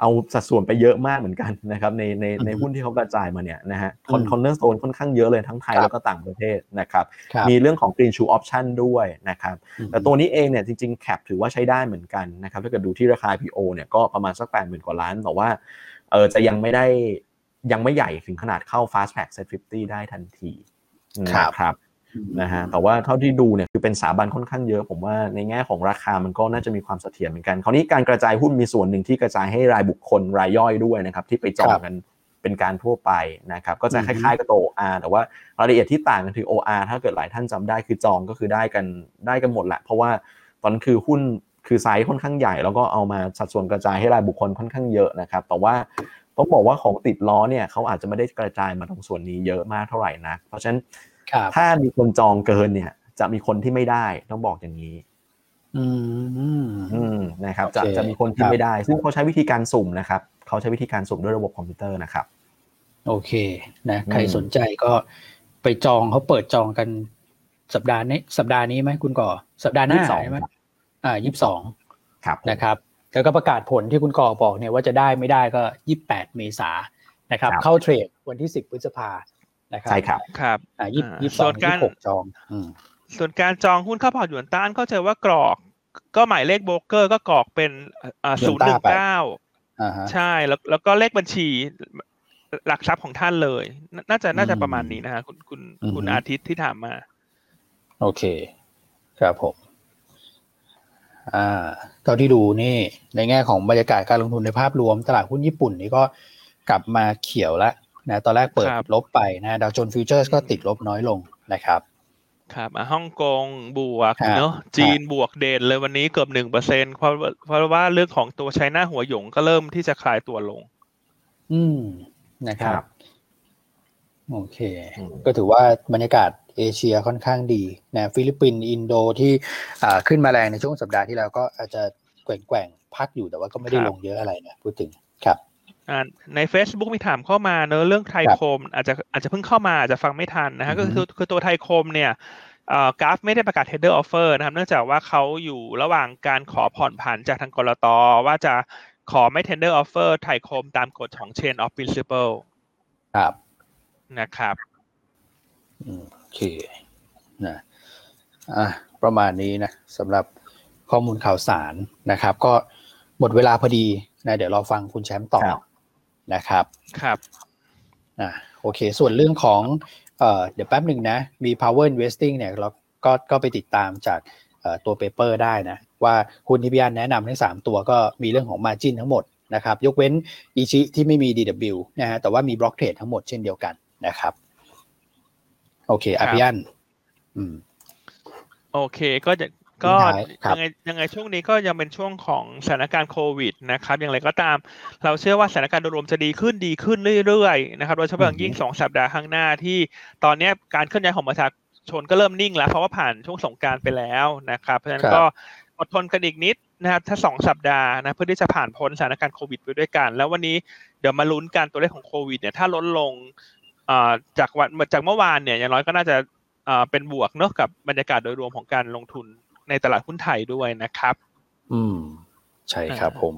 เอาสัดส่วนไปเยอะมากเหมือนกันนะครับในในในอือฮึหุ้นที่เขากระจายมาเนี่ยนะฮะอืม cornerstone ค่อนข้างเยอะเลยทั้งไทยครับแล้วก็ต่างประเทศนะครับครับมีเรื่องของ green shoe option ด้วยนะครับอืมแต่ตัวนี้เองเนี่ยจริงๆ cap ถือว่าใช้ได้เหมือนกันนะครับถ้าเกิดดูที่ราคา IPO เนี่ยก็ประมาณสัก8 0,000กว่าล้านแต่ว่าเออจะยังไม่ได้ ยังไม่ใหญ่ถึงขนาดเข้า fast track set 50 ได้ทันทีครับนะครับนะฮะแต่ว่าเท่าที่ดูเนี่ยคือเป็นสถาบันค่อนข้างเยอะ ผมว่าในแง่ของราคามันก็น่าจะมีความเสถียรเหมือนกัน คราวนี้การกระจายหุ้นมีส่วนหนึ่งที่กระจายให้รายบุคคลรายย่อยด้วยนะครับที่ไปจองกันเป็นการทั่วไปนะครับก็จะคล้ายๆกับตัว OR แต่ว่ารายละเอียดที่ต่างกันคือ OR ถ้าเกิดหลายท่านจำได้คือจองก็คือได้กันได้กันหมดแหละ เพราะว่าตอนนั้นคือหุ้นคือไซส์ค่อนข้างใหญ่ แล้วก็เอามาสัดส่วนกระจายให้รายบุคคลค่อนข้างเยอะนะครับแต่ว่า ต้องบอกว่าของติดล้อเนี่ยเขาอาจจะไม่ได้กระจายมาตรงส่วนนี้เยอะมากเท่าไหร่นะเพราะฉะนั้นครับถ้ามีคนจองเกินเนี่ย จะมีคนที่ไม่ได้ต้องบอกอย่างนี้ อืมอืมนะครับ จะโอเคจะมีคนที่ครับไม่ได้ ซึ่งเขาใช้วิธีการสุ่มนะครับเขาใช้วิธีการสุ่มด้วยระบบคอมพิวเตอร์นะครับ โอเคนะใครอืมสนใจก็ไปจองเขาเปิดจองกันสัปดาห์นี้ สัปดาห์นี้ไหมคุณก่อ สัปดาห์หน้า22ใช่ไหมอ่ายี่สิบสองครับผมนะครับ แล้วก็ประกาศผลที่คุณก่อบอกเนี่ยว่าจะได้ไม่ได้ก็ยี่สิบแปดเมษานะครับครับ เข้าเทรดวันที่สิบพฤษภานะครัใช่ครับครับอ่ายี่อ่ายี่สิบสส่องวนยี่การสิบหกจองอืมส่วนการจองหุ้นเข้าพอร์ตหยวนต้านเข้าใจว่ากรอก ก็หมายเลขโบรกเกอร์ก็กรอกเป็นอ่าหยศูวนนย์หนึ่ต้างไปเก้าอ่าฮะใช่แล้วแล้วก็เลขบัญชีหลักทรัพย์ของท่านเลย น่าน่าจะน่าจะอืมประมาณนี้นะฮะคุณคุณอืมคุณอาทิตย์ที่ถามมา โอเค ครับผมอ่า เท่าที่ดูนี่ในแง่ของบรรยากาศการลงทุนในภาพรวมตลาดหุ้นญี่ปุ่นนี่ก็กลับมาเขียวแล้วนะตอนแรกเปิดครับลบไปนะดาวโจนส์ futures ก็ติดลบน้อยลงนะครับครับอะฮ่องกงบวกครับเนาะจีนบวกเด่นเลยวันนี้เกือบหนึ่งเปอร์เซ็นเพราะว่าเพราะว่าเรื่องของตัว China Huarong ก็เริ่มที่จะคลายตัวลง อืมนะครับครับโอเคอืมก็ถือว่าบรรยากาศ เอเชียค่อนข้างดีนะฟิลิปปินส์อินโดที่อ่าขึ้นมาแรงในช่วงสัปดาห์ที่แล้วก็อาจจะแกว่งๆพักอยู่แต่ว่าก็ไม่ได้ครับลงเยอะอะไรนะพูดถึงครับอ่าใน Facebook มีถามเข้ามาเนอะเรื่องไทยโคม อาจจะอาจจะเพิ่งเข้ามาอาจจะฟังไม่ทันนะฮะอืก็อฮึคือคือตัวไทยโคมเนี่ยเอ่อกราฟไม่ได้ประกาศ tender offer นะครับเนื่องจากว่าเขาอยู่ระหว่างการขอผ่อนผันจากทางกรตว่าจะขอไม่ tender offer ไทยโคมตามกฎของ chain of principle ครับนะครับอืมโอ เคนะอะประมาณนี้นะสำหรับข้อมูลข่าวสารนะครับ ก็หมดเวลาพอดีนะเดี๋ยวเราฟังคุณแชมป์ต่อครับนะครับครับอะโอเค ส่วนเรื่องของเอ่อเดี๋ยวแป๊บหนึ่งนะ มี power investing เนี่ยเราก็ก็ไปติดตามจากเอ่อตัวเปเปอร์ได้นะ ว่าหุ้นที่พี่อันแนะนำทั้ง3 ตัวก็มีเรื่องของ margin ทั้งหมดนะครับ ยกเว้นอีชิที่ไม่มี DW นะฮะแต่ว่ามี block trade ทั้งหมดเช่นเดียวกันนะครับ โอเคอะครับพี่อันอืมโอเคก็จะก็ทิ้งท้ายครับยังไงยังไงช่วงนี้ก็ยังเป็นช่วงของสถานการณ์โควิดนะครับ อย่างไรก็ตาม เราเชื่อว่าสถานการณ์โดยรวมจะดีขึ้นดีขึ้นเรื่อยๆนะครับโดยเฉพาะอย่างยิ่งสองสัปดาห์ข้างหน้าที่ตอนเนี้ยการเคลื่อนย้ายของประชาชนก็เริ่มนิ่งแล้วเพราะว่าผ่านช่วงสงกรารไปแล้วนะครับ เพราะฉะนั้นครับก็อดทนกันอีกนิดนะครับถ้าสองสัปดาห์นะเพื่อที่จะผ่านพ้นสถานการณ์โควิดไปด้วยกัน แล้ววันนี้เดี๋ยวมาลุ้นกันตัวเลขของโควิดเนี่ยถ้าลดลงอ่า จากวันจากเมื่อวานเนี่ยอย่างน้อยก็น่าจะเป็นบวกเนอะกับบรรยากาศโดยรวมของการลงทุนในตลาดหุ้นไทยด้วยนะครับ อืม ใช่ครับผม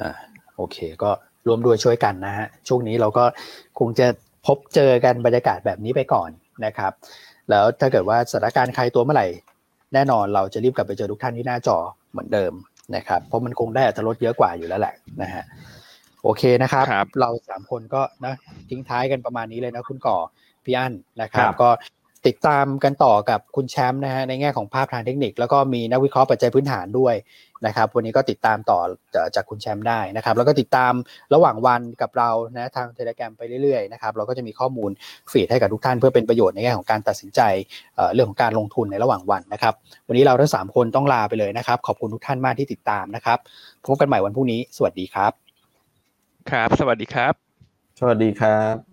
อ่า โอเค ก็ร่วมด้วยช่วยกันนะฮะ ช่วงนี้เราก็คงจะพบเจอกันบรรยากาศแบบนี้ไปก่อนนะครับ แล้วถ้าเกิดว่าสถานการณ์ใครตัวเมื่อไหร่ แน่นอนเราจะรีบกลับไปเจอทุกท่านที่หน้าจอเหมือนเดิมนะครับ เพราะมันคงได้อัตราลดเยอะกว่าอยู่แล้วแหละนะฮะ โอเคนะครับครับเราสามคนก็นะทิ้งท้ายกันประมาณนี้เลยนะคุณก่อพี่อั้นนะครับครับก็ติดตามกันต่อกับคุณแชมป์นะฮะในแง่ของภาพทางเทคนิค แล้วก็มีนักวิเคราะห์ปัจจัยพื้นฐานด้วยนะครับ วันนี้ก็ติดตามต่อจากคุณแชมป์ได้นะครับ แล้วก็ติดตามระหว่างวันกับเรานะทางเทเลกรมไปเรื่อยๆนะครับเราก็จะมีข้อมูลฟีดให้กับทุกท่านเพื่อเป็นประโยชน์ในแง่ของการตัดสินใจเอ่อเรื่องของการลงทุนในระหว่างวันนะครับ วันนี้เราทั้งสามคนต้องลาไปเลยนะครับ ขอบคุณทุกท่านมากที่ติดตามนะครับพบกันใหม่วันพรุ่งนี้สวัสดีครับ ครับ สวัสดีครับ สวัสดีครับ